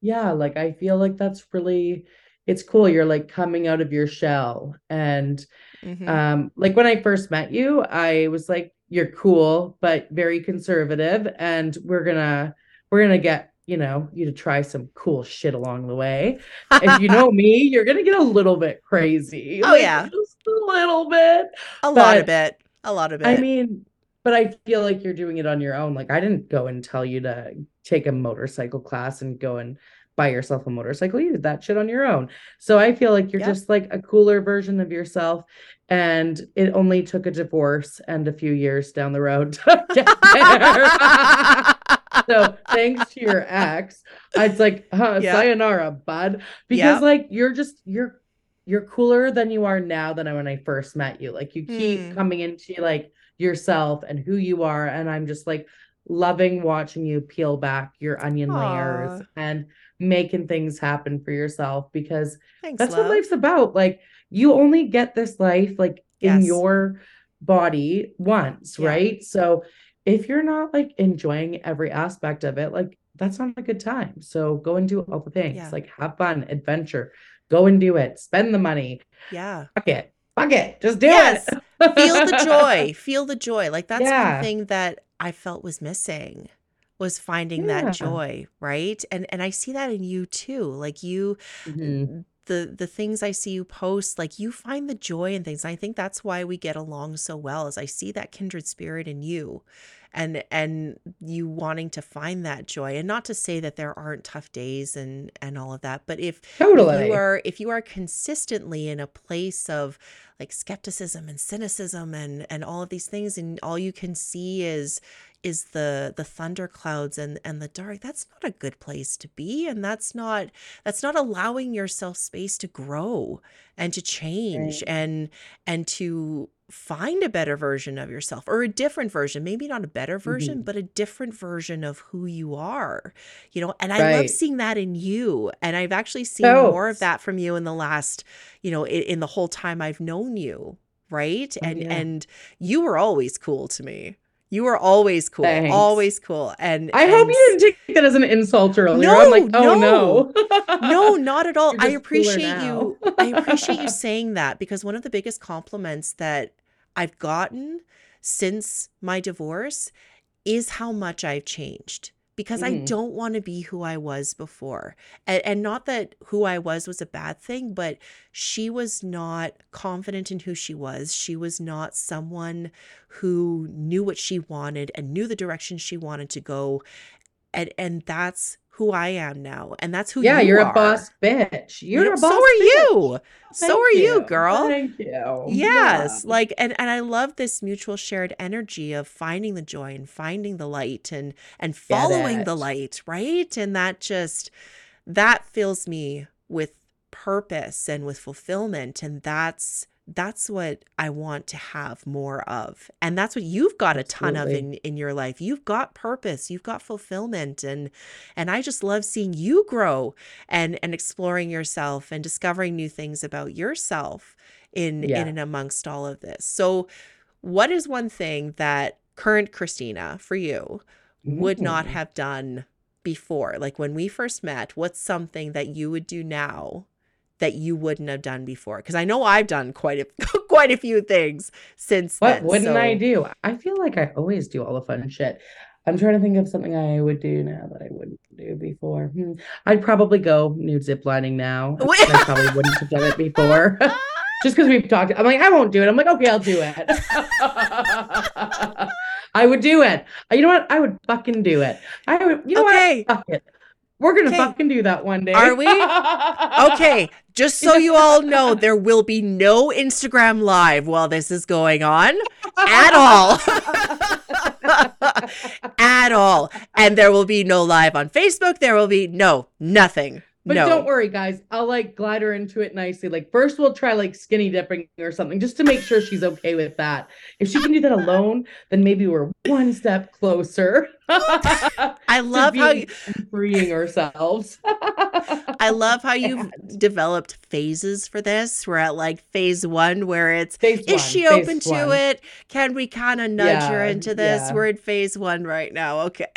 yeah, like I feel like that's really, it's cool. You're like coming out of your shell. And
Mhm.
um, like when I first met you, I was like, you're cool, but very conservative, and we're gonna we're gonna get, you know, you to try some cool shit along the way. If you know me, you're gonna get a little bit crazy.
Oh,
like,
yeah.
just a little bit.
a lot of it a lot of it
I mean, but I feel like you're doing it on your own. Like I didn't go and tell you to take a motorcycle class and go and buy yourself a motorcycle. You did that shit on your own. So I feel like you're
Yeah.
just like a cooler version of yourself. And it only took a divorce and a few years down the road to get there. so thanks to your ex, it's like, huh,
Yeah.
sayonara, bud. Because like you're just you're you're cooler than you are now than when I first met you. Like you keep
Hmm.
coming into like yourself and who you are, and I'm just like loving watching you peel back your onion layers and making things happen for yourself because
Thanks,
that's
love.
what life's about. Like you only get this life like in
Yes.
your body once,
Yeah.
right? So if you're not like enjoying every aspect of it, like that's not a good time. So go and do all the things.
Yeah.
Like have fun, adventure, go and do it, spend the money,
yeah
fuck it, fuck it, just do
Yes.
it.
feel the joy feel the joy like that's
Yeah.
one thing that i felt was missing was finding
Yeah.
that joy right and and i see that in you too like you
Mhm.
the the things I see you post, like you find the joy in things. I think that's why we get along so well. As I see that kindred spirit in you, and and you wanting to find that joy. And not to say that there aren't tough days and and all of that, but if, if
Totally.
you are if you are consistently in a place of like skepticism and cynicism and and all of these things, and all you can see is is the the thunder clouds and and the dark that's not a good place to be and that's not that's not allowing yourself space to grow and to change
Right.
and and to find a better version of yourself or a different version maybe not a better version
Mhm.
but a different version of who you are you know and i love seeing that in you and i've actually seen more of that from you in the last you know in, in the whole time i've known you right
Oh,
and
yeah.
and you were always cool to me you are always cool
Thanks.
always cool and
I hope you didn't take that as an insult earlier. I'm like,
No,
oh no.
no not at all i appreciate you i appreciate you saying that because one of the biggest compliments that i've gotten since my divorce is how much i've changed because i
Mm.
don't want to be who i was before and, and not that who i was was a bad thing but she was not confident in who she was she was not someone who knew what she wanted and knew the direction she wanted to go and and that's who I am now, and that's who
yeah,
you
you're
are.
a boss bitch.
You
You're a
so are
bitch.
you. So are you, girl.
Thank you.
Yes,
Yeah.
like and and I love this mutual shared energy of finding the joy and finding the light and and following the light, right? And that just that fills me with purpose and with fulfillment and that's that's what I want to have more of. And that's what you've got a ton of in in your life. You've got purpose, you've got fulfillment and and I just love seeing you grow and and exploring yourself and discovering new things about yourself in
Yeah.
in and amongst all of this. So what is one thing that current Christina for you would not
Mm.
have done before? Like when we first met, what's something that you would do now that you wouldn't have done before? Because I know I've done quite a quite a few things since
What
then.
wouldn't I do? I feel like I always do all the fun shit. I'm trying to think of something I would do now that I wouldn't do before. Hmm. I'd probably go nude ziplining now. I probably wouldn't have done it before. Just because we've talked. I'm like, I won't do it. I'm like, okay, I'll do it. I would do it. You know what? I would fucking do it. I would, you know
Okay.
what? Fuck it. We're gonna
Okay.
fucking do that one day.
Are we? Okay, just so you all know, there will be no Instagram live while this is going on at all. at all. And there will be no live on Facebook. There will be no, nothing.
But
no.
don't worry, guys. I'll like glide her into it nicely. Like first, we'll try like skinny dipping or something, just to make sure she's okay with that. If she can do that alone, then maybe we're one step closer.
I love how you,
freeing ourselves.
I love how you've developed phases for this. We're at like phase one where it's
Phase
is
one,
she open to
one.
it? Can we kind of nudge her into this?
yeah.
We're in phase one right now. Okay.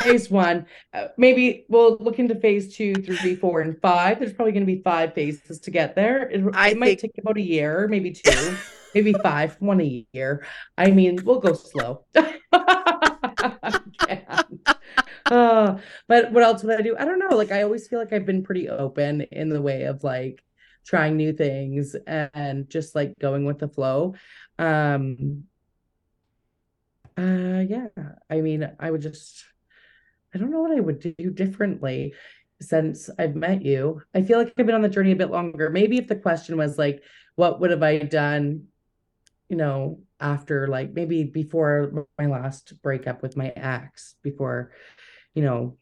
Phase one, uh, maybe we'll look into phase two, three, four, and five. There's probably going to be five phases to get there. It,
I
it might
think-
take about a year, maybe two, maybe five, one a year. I mean, we'll go slow. Uh, but what else would I do? I don't know. Like, I always feel like I've been pretty open in the way of like trying new things and just like going with the flow. Um, uh, yeah. I mean, I would just. I don't know what I would do differently since I've met you. I feel like I've been on the journey a bit longer. Maybe if the question was like, what would have I done, you know, after like maybe before my last breakup with my ex, before, you know,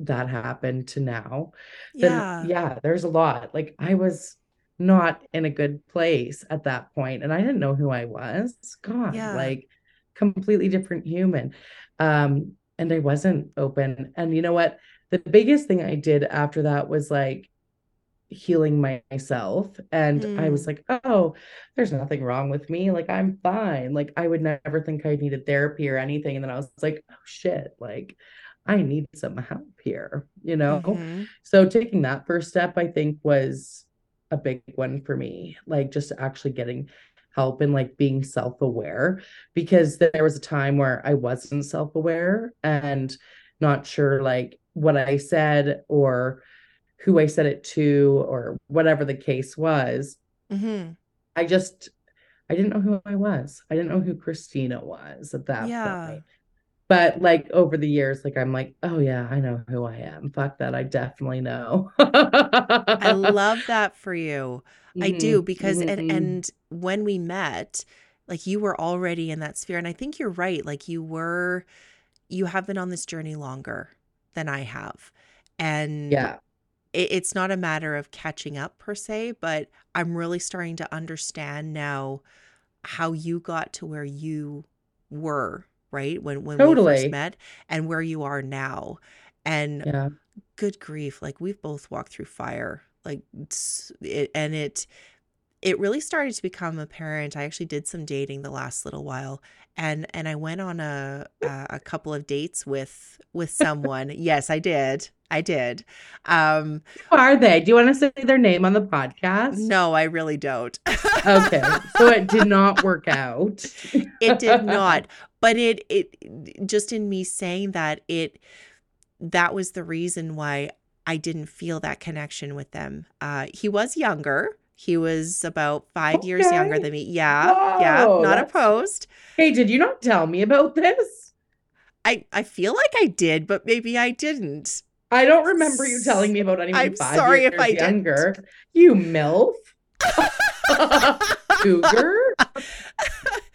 that happened to now, then
Yeah.
yeah, there's a lot. Like I was not in a good place at that point and I didn't know who I was. God,
Yeah.
like completely different human. Um and I wasn't open. And you know what? The biggest thing I did after that was like healing myself. And I was
Mm.
like, oh, there's nothing wrong with me. Like, I'm fine. Like, I would never think I needed therapy or anything. And then I was like, oh, shit. Like, I need some help here, you know?
Mhm.
So taking that first step, I think, was a big one for me. Like just actually getting help and like being self-aware because there was a time where I wasn't self-aware and not sure like what I said or who I said it to or whatever the case was.
Mm-hmm.
I just I didn't know who I was. I didn't know who Christina was at that
Yeah.
point. But like over the years, like I'm like, oh yeah, I know who I am. Fuck that, I definitely know.
I love that for you. I do because and
mhm.
and when we met, like you were already in that sphere and I think you're right. Like you were you have been on this journey longer than I have. And
yeah,
it, it's not a matter of catching up per se, but I'm really starting to understand now how you got to where you were, right? When when we first met and where you are now. And
yeah.
good grief, like we've both walked through fire. Like it and it it really started to become apparent. I actually did some dating the last little while and and I went on a a, a couple of dates with with someone. yes, I did. I did. Um
Who are they? Do you want to say their name on the podcast?
no, I really don't.
Okay. So it did not work out.
it did not. But it it just in me saying that it that was the reason why I didn't feel that connection with them. Uh he was younger. He was about five years younger than me. Yeah. yeah. Not
that's-
opposed.
Hey, did you not tell me about this?
I, I feel like I did, but maybe I didn't.
I don't remember you telling me about anyone
I'm
five
sorry if
years
I didn't.
younger. You milf. Cougar.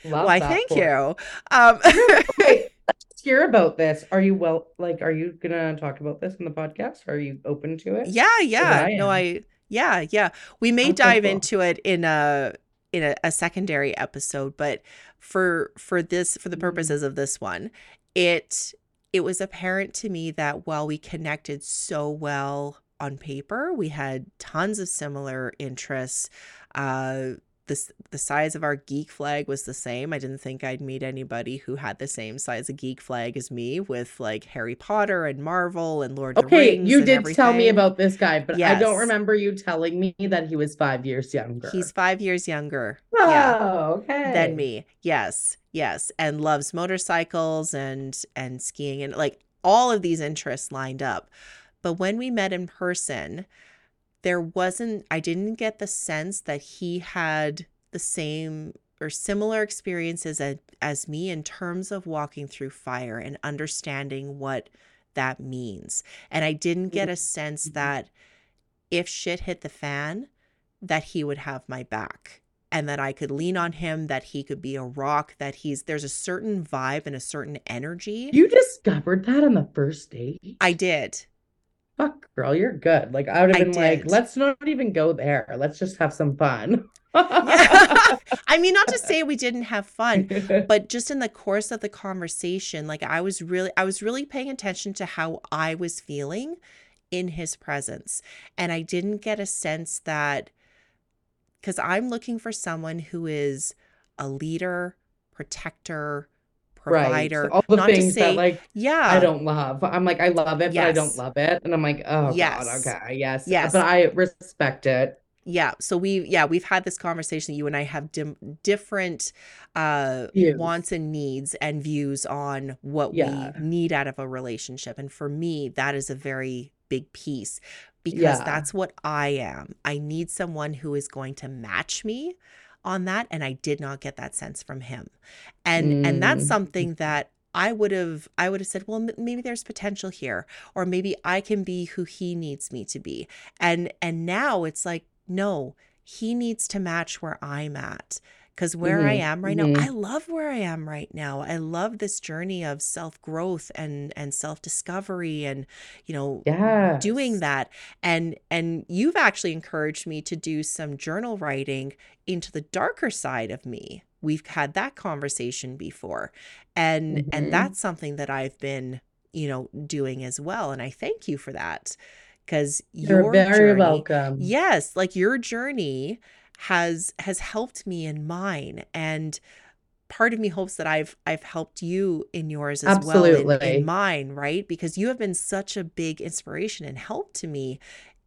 Love
Why, thank you. Um,
Okay, let's hear about this. Are you well? Like, are you gonna talk about this in the podcast? Are you open to it?
yeah, yeah.
I
No. I yeah, yeah. We may
Okay,
dive
cool.
into it in a in a, a secondary episode, but for for this for the
Mm.
purposes of this one, it it was apparent to me that while we connected so well on paper, we had tons of similar interests. Uh this the size of our geek flag was the same. I didn't think I'd meet anybody who had the same size of geek flag as me with like Harry Potter and Marvel and Lord of the
Okay,
Rings.
you did tell me about this guy, but I don't remember you telling me that he was five years younger.
He's five years younger.
oh,
Yeah.
okay.
Than me. Yes. Yes. And loves motorcycles and and skiing and like all of these interests lined up. But when we met in person, there wasn't I didn't get the sense that he had the same or similar experiences as, as me in terms of walking through fire and understanding what that means. And I didn't get a sense
Mhm.
that if shit hit the fan, that he would have my back and that I could lean on him, that he could be a rock, that he's there's a certain vibe and a certain energy.
You discovered that on the first date?
I did.
Fuck, girl, you're good. Like, I would have been like, let's not even go there. Let's just have some fun.
Yeah. I mean, not to say we didn't have fun, but just in the course of the conversation like i was really i was really paying attention to how i was feeling in his presence and i didn't get a sense that because i'm looking for someone who is a leader protector
Right.
provider
So all the things
say
that like
yeah
I don't love. I'm like, I love it, but I don't love it. And I'm like, oh
Yes.
God, okay, yes.
Yes.
But I respect it.
yeah so we yeah we've had this conversation you and i have dim- different uh
Views.
wants and needs and views on what
Yeah.
we need out of a relationship and for me that is a very big piece because
Yeah.
that's what i am i need someone who is going to match me on that and i did not get that sense from him and and that's
Mm.
something that I would have I would have said, well, m- maybe there's potential here, or maybe I can be who he needs me to be. And and now it's like, no, he needs to match where I'm at. Because where I
Mhm,
am right
mhm.
now, I love where I am right now. I love this journey of self growth and and self discovery, and you know,
Yeah.
doing that and and you've actually encouraged me to do some journal writing into the darker side of me we've had that conversation before and
Mhm.
and that's something that i've been you know doing as well and i thank you for that because
You're
your
very
journey
welcome.
yes like your journey has has helped me in mine and part of me hopes that I've I've helped you in yours as well in, in mine, right? Because you have been such a big inspiration and help to me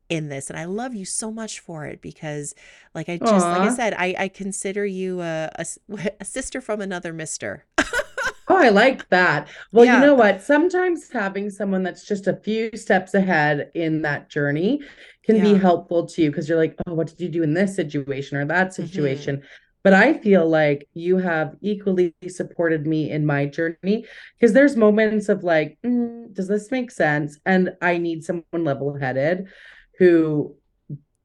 in this. And I love you so much for it because like I just like I said, I, I consider you a a sister from another mister.
Oh, I like that. Well,
Yeah.
you know what? Sometimes having someone that's just a few steps ahead in that journey can be helpful to you because you're like, oh, what did you do in this situation or that
Mm-hmm.
situation? But I feel like you have equally supported me in my journey because there's moments of like, "Mm, does this make sense? And I need someone level-headed who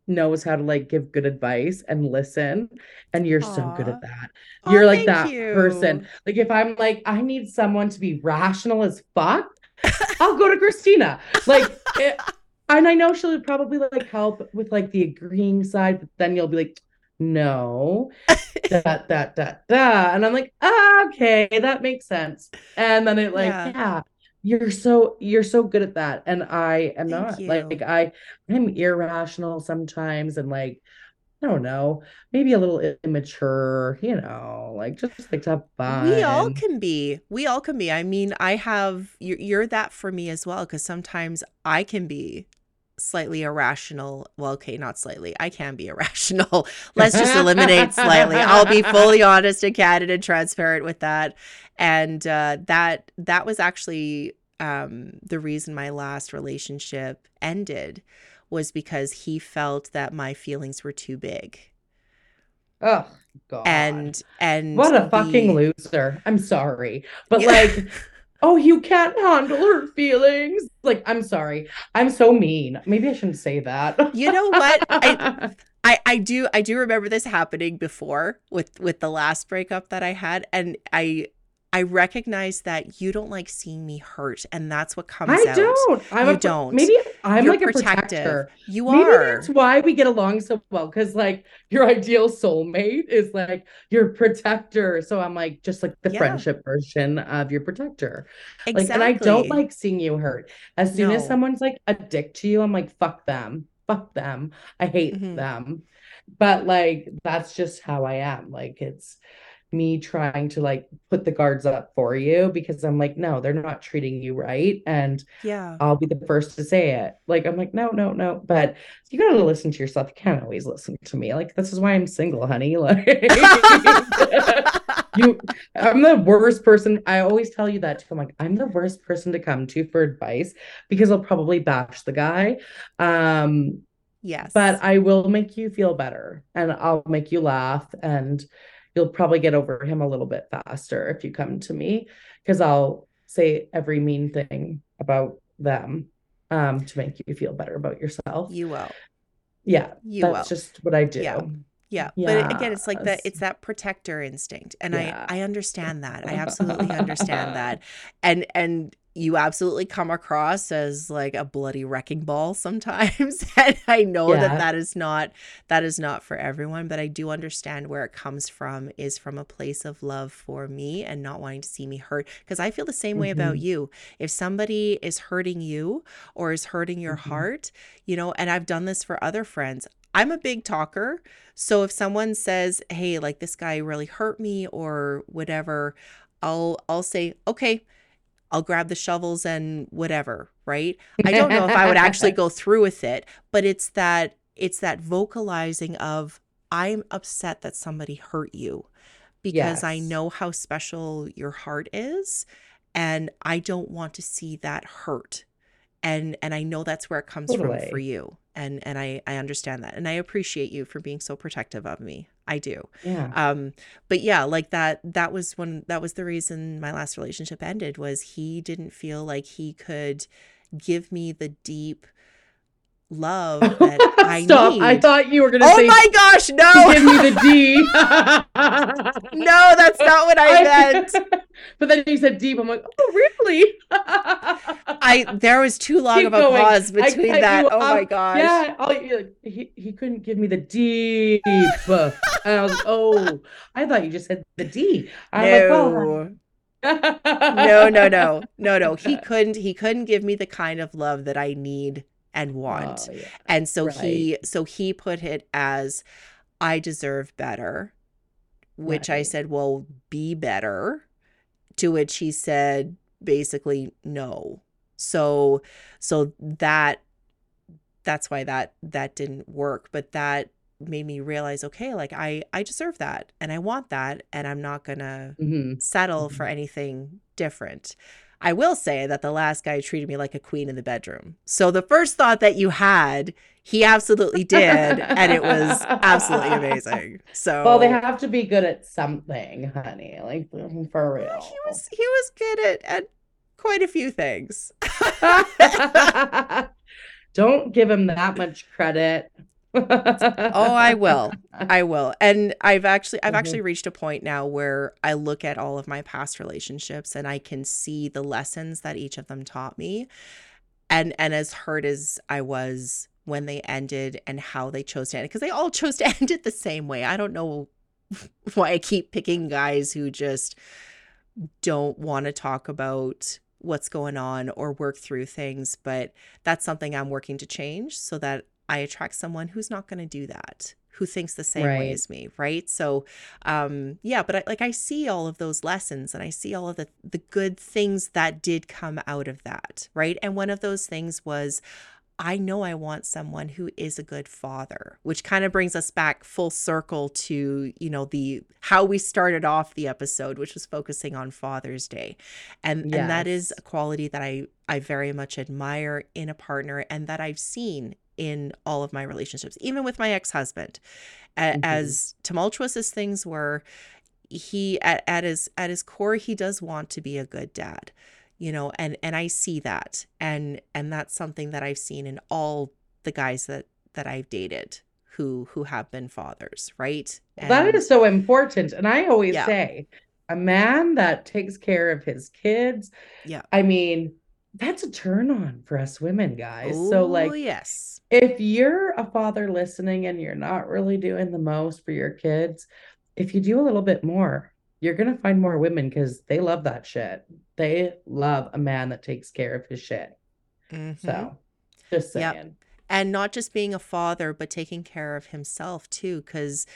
knows how to like give good advice and listen. And you're so good at that. You're like
thank
that person. Like if I'm like, I need someone to be rational as fuck, I'll go to Christina. Like, it, and I know she'll probably like help with like the agreeing side, but then you'll be like, no, that, that, that, that. And I'm like, ah, okay, that makes sense. And then it like,
Yeah.
yeah. You're so you're so good at that. And I am
Thank
not
you.
like I I'm irrational sometimes and like I don't know, maybe a little immature, you know, like just like to have fun.
We all can be. We all can be. I mean, I have you're, you're that for me as well because sometimes I can be slightly irrational. Well, okay, not slightly. I can be irrational. Let's just eliminate slightly. I'll be fully honest and candid and transparent with that. And uh, that that was actually um, the reason my last relationship ended was because he felt that my feelings were too big.
Oh God.
And and
what a fucking loser. I'm sorry. But like, oh, you can't handle her feelings. Like, I'm sorry. I'm so mean. Maybe I shouldn't say that.
You know what? I- I, I do I do remember this happening before with with the last breakup that I had and I I recognize that you don't like seeing me hurt and that's what comes
I
out.
I don't. I'm
You
a,
don't.
Maybe I'm
You're
like a protector.
You
Maybe
are.
that's why we get along so well. Cause like your ideal soulmate is like your protector. So I'm like just like the
Yeah.
friendship version of your protector.
Exactly.
Like, and I don't like seeing you hurt. As soon as someone's like a dick to you, I'm like, fuck them. Fuck them. I hate
Mhm.
them. But like, that's just how I am. Like, it's me trying to like put the guards up for you because I'm like, no, they're not treating you right. And
Yeah.
I'll be the first to say it. Like, I'm like, no, no, no. But you gotta listen to yourself. You can't always listen to me. Like, this is why I'm single, honey. Like, you i'm the worst person i always tell you that too i'm like i'm the worst person to come to for advice because i'll probably bash the guy um
yes.
but i will make you feel better and i'll make you laugh and you'll probably get over him a little bit faster if you come to me because i'll say every mean thing about them um to make you feel better about yourself
you will.
yeah
You
that's
will.
just what i do
Yeah. Yeah, but again, it's like that. It's that protector instinct, and
Yeah.
I I understand that. I absolutely understand that, and and you absolutely come across as like a bloody wrecking ball sometimes, and I know
Yeah.
that that is not that is not for everyone, but I do understand where it comes from is from a place of love for me and not wanting to see me hurt because I feel the same way about
Mhm.
you. If somebody is hurting you or is hurting your
Mhm.
heart, you know, and I've done this for other friends. I'm a big talker. So if someone says, "Hey, like this guy really hurt me or whatever," I'll I'll say, "Okay, I'll grab the shovels and whatever," right? I don't know if I would actually go through with it, but it's that it's that vocalizing of I'm upset that somebody hurt you because I know how special your heart is and I don't want to see that hurt. And and I know that's where it comes from for you. And and I I understand that. And I appreciate you for being so protective of me. I do.
yeah
Um but yeah, like that that was when that was the reason my last relationship ended was he didn't feel like he could give me the deep love that I
Stop.
need.
I thought you were gonna
oh
say
my gosh, no.
give me the D.
no, that's not what I meant.
but then you said deep. I'm like, oh really?
I there was too long
Keep
of a
going.
pause
I
between that.
you
Oh my gosh.
Yeah, oh, like, he he couldn't give me the deep, and I was like, oh, I thought you just said the D. I'm like,
No. no, no, no. No, no. He couldn't he couldn't give me the kind of love that I need and want.
Oh, yeah.
And so he so he put it as I deserve better, which I said, "Well, be better." To which he said basically no. So so that that's why that that didn't work, but that made me realize okay like i i deserve that and i want that and i'm not gonna
Mhm.
settle for anything different i will say that the last guy treated me like a queen in the bedroom so the first thought that you had he absolutely did and it was absolutely amazing so
Well, they have to be good at something, honey. Like for real.
he was he was good at at quite a few things
Don't give him that much credit.
Oh i will. I will. And i've actually i've
Mhm.
actually reached a point now where i look at all of my past relationships and i can see the lessons that each of them taught me. And and as hurt as i was when they ended and how they chose to end it because they all chose to end it the same way. I don't know why i keep picking guys who just don't want to talk about what's going on or work through things but that's something i'm working to change so that i attract someone who's not going to do that who thinks the same way as me right? So um yeah but I, like i see all of those lessons and i see all of the the good things that did come out of that right? And one of those things was I know I want someone who is a good father, which kind of brings us back full circle to, you know, the how we started off the episode, which was focusing on Father's Day. And and that is a quality that I I very much admire in a partner and that I've seen in all of my relationships, even with my ex-husband. A-
Mhm.
As tumultuous as things were, he at, at his at his core he does want to be a good dad you know and and i see that and and that's something that i've seen in all the guys that that i've dated who who have been fathers right
That
And-
is so important. And I always
Yeah.
say, a man that takes care of his kids,
Yeah.
I mean, that's a turn on for us women, guys. So,
Oh,
like,
yes
if you're a father listening and you're not really doing the most for your kids, if you do a little bit more, you're gonna find more women because they love that shit. They love a man that takes care of his shit.
Mhm.
So, just
Yep. and not just being a father but taking care of himself too because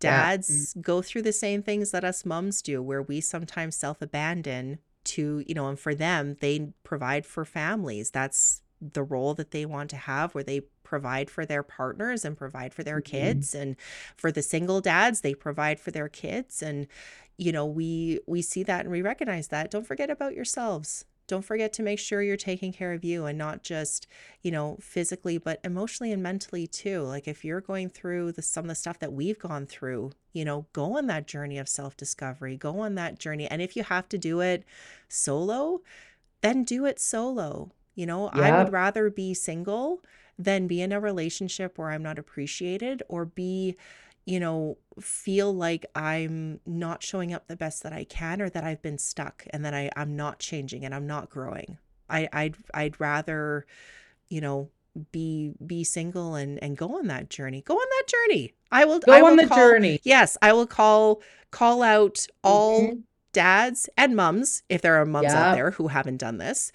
dads go through the same things that us mums do where we sometimes self-abandon to you know and for them they provide for families. That's the role that they want to have where they provide for their partners and provide for their
Mhm.
kids. And for the single dads they provide for their kids. And you know we we see that and we recognize that. Don't forget about yourselves don't forget to make sure you're taking care of you and not just you know physically but emotionally and mentally too. Like if you're going through the some of the stuff that we've gone through you know go on that journey of self-discovery go on that journey. And if you have to do it solo then do it solo. You know i would rather be single than be in a relationship where i'm not appreciated or be you know feel like i'm not showing up the best that i can or that i've been stuck and that I, i'm not changing and i'm not growing I, I'd I'd rather, you know, be be single and and go on that journey. Go on that journey. I will
Go
I
on the
call-
journey.
Yes, I will call call out all
Mhm.
Dads and mums if there are mums
Yeah.
out there who haven't done this.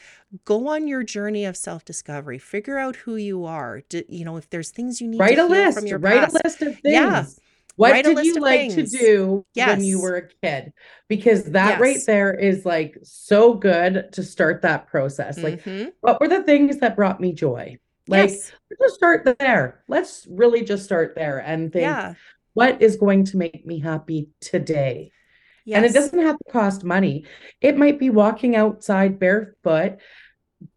Go on your journey of self-discovery. Figure out who you are. D- you know, if there's things you need
Write
to
a list.
from your
Write
past.
a list of things.
Yeah.
What did you like
things.
to do when you were a kid? Because that right there is like so good to start that process. Like,
Mhm.
what were the things that brought me joy? Like,
yes.
let's start there. Let's really just start there and think,
Yeah.
what is going to make me happy today?
Yes.
And it doesn't have to cost money. It might be walking outside barefoot,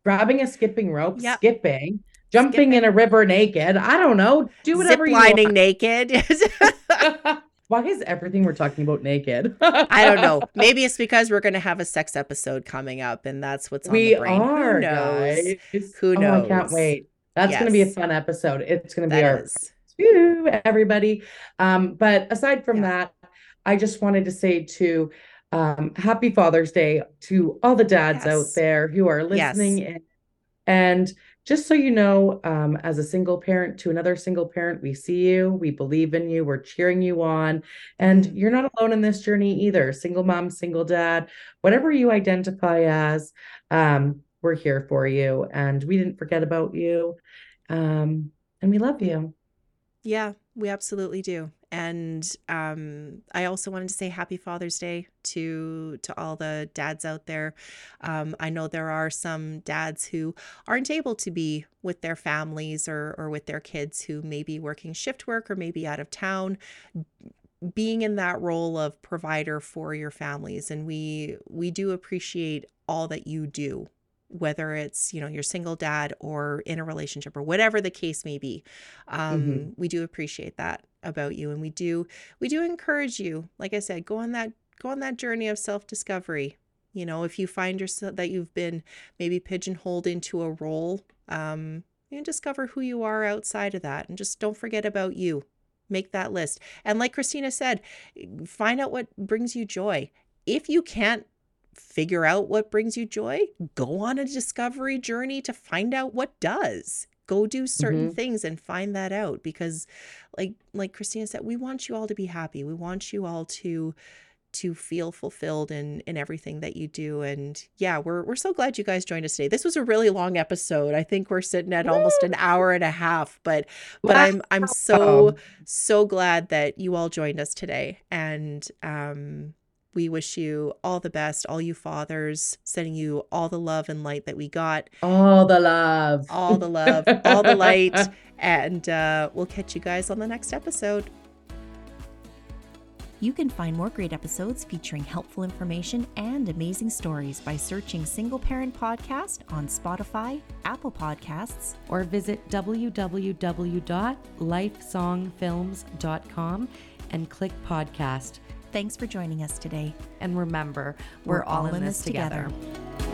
grabbing a skipping rope,
Yep.
skipping, jumping in a river naked. I don't know. Do whatever
Zip
you want.
naked.
Why is everything we're talking about naked?
I don't know. Maybe it's because we're going to have a sex episode coming up, and that's what's on
we
the brain.
are,
Who knows?
guys.
Who
Oh, I can't wait. That's going to be a fun episode. It's going to be
That
our
is.
Everybody. Um, but aside from
Yeah.
that, I just wanted to say to um, happy Father's Day to all the dads out there who are
Yes.
listening in. And just so you know, um, as a single parent to another single parent, we see you, we believe in you, we're cheering you on, and
Mhm.
you're not alone in this journey either. Single mom, single dad, whatever you identify as, um, we're here for you, and we didn't forget about you, um, and we love you.
Yeah, we absolutely do. And um, I also wanted to say Happy Father's Day to to all the dads out there. Um, I know there are some dads who aren't able to be with their families or or with their kids who may be working shift work or maybe out of town being in that role of provider for your families and we we do appreciate all that you do whether it's you know your single dad or in a relationship or whatever the case may be um,
Mhm.
we do appreciate that about you and we do we do encourage you like i said go on that go on that journey of self-discovery. You know if you find yourself that you've been maybe pigeonholed into a role um you discover who you are outside of that and just don't forget about you. Make that list. And like christina said find out what brings you joy. If you can't figure out what brings you joy, go on a discovery journey to find out what does. Go do certain
Mhm.
things and find that out because like like Christina said, we want you all to be happy. We want you all to to feel fulfilled in in everything that you do and yeah we're we're so glad you guys joined us today this was a really long episode i think we're sitting at almost an hour and a half but but i'm i'm so so glad that you all joined us today and um we wish you all the best all you fathers sending you all the love and light that we got
All the love.
all the love all the light and uh we'll catch you guys on the next episode
You can find more great episodes featuring helpful information and amazing stories by searching Single Parent Podcast on Spotify, Apple Podcasts,
or visit www.lifesongfilms.com and click podcast.
Thanks for joining us today.
And remember, we're, all, in this together.
together.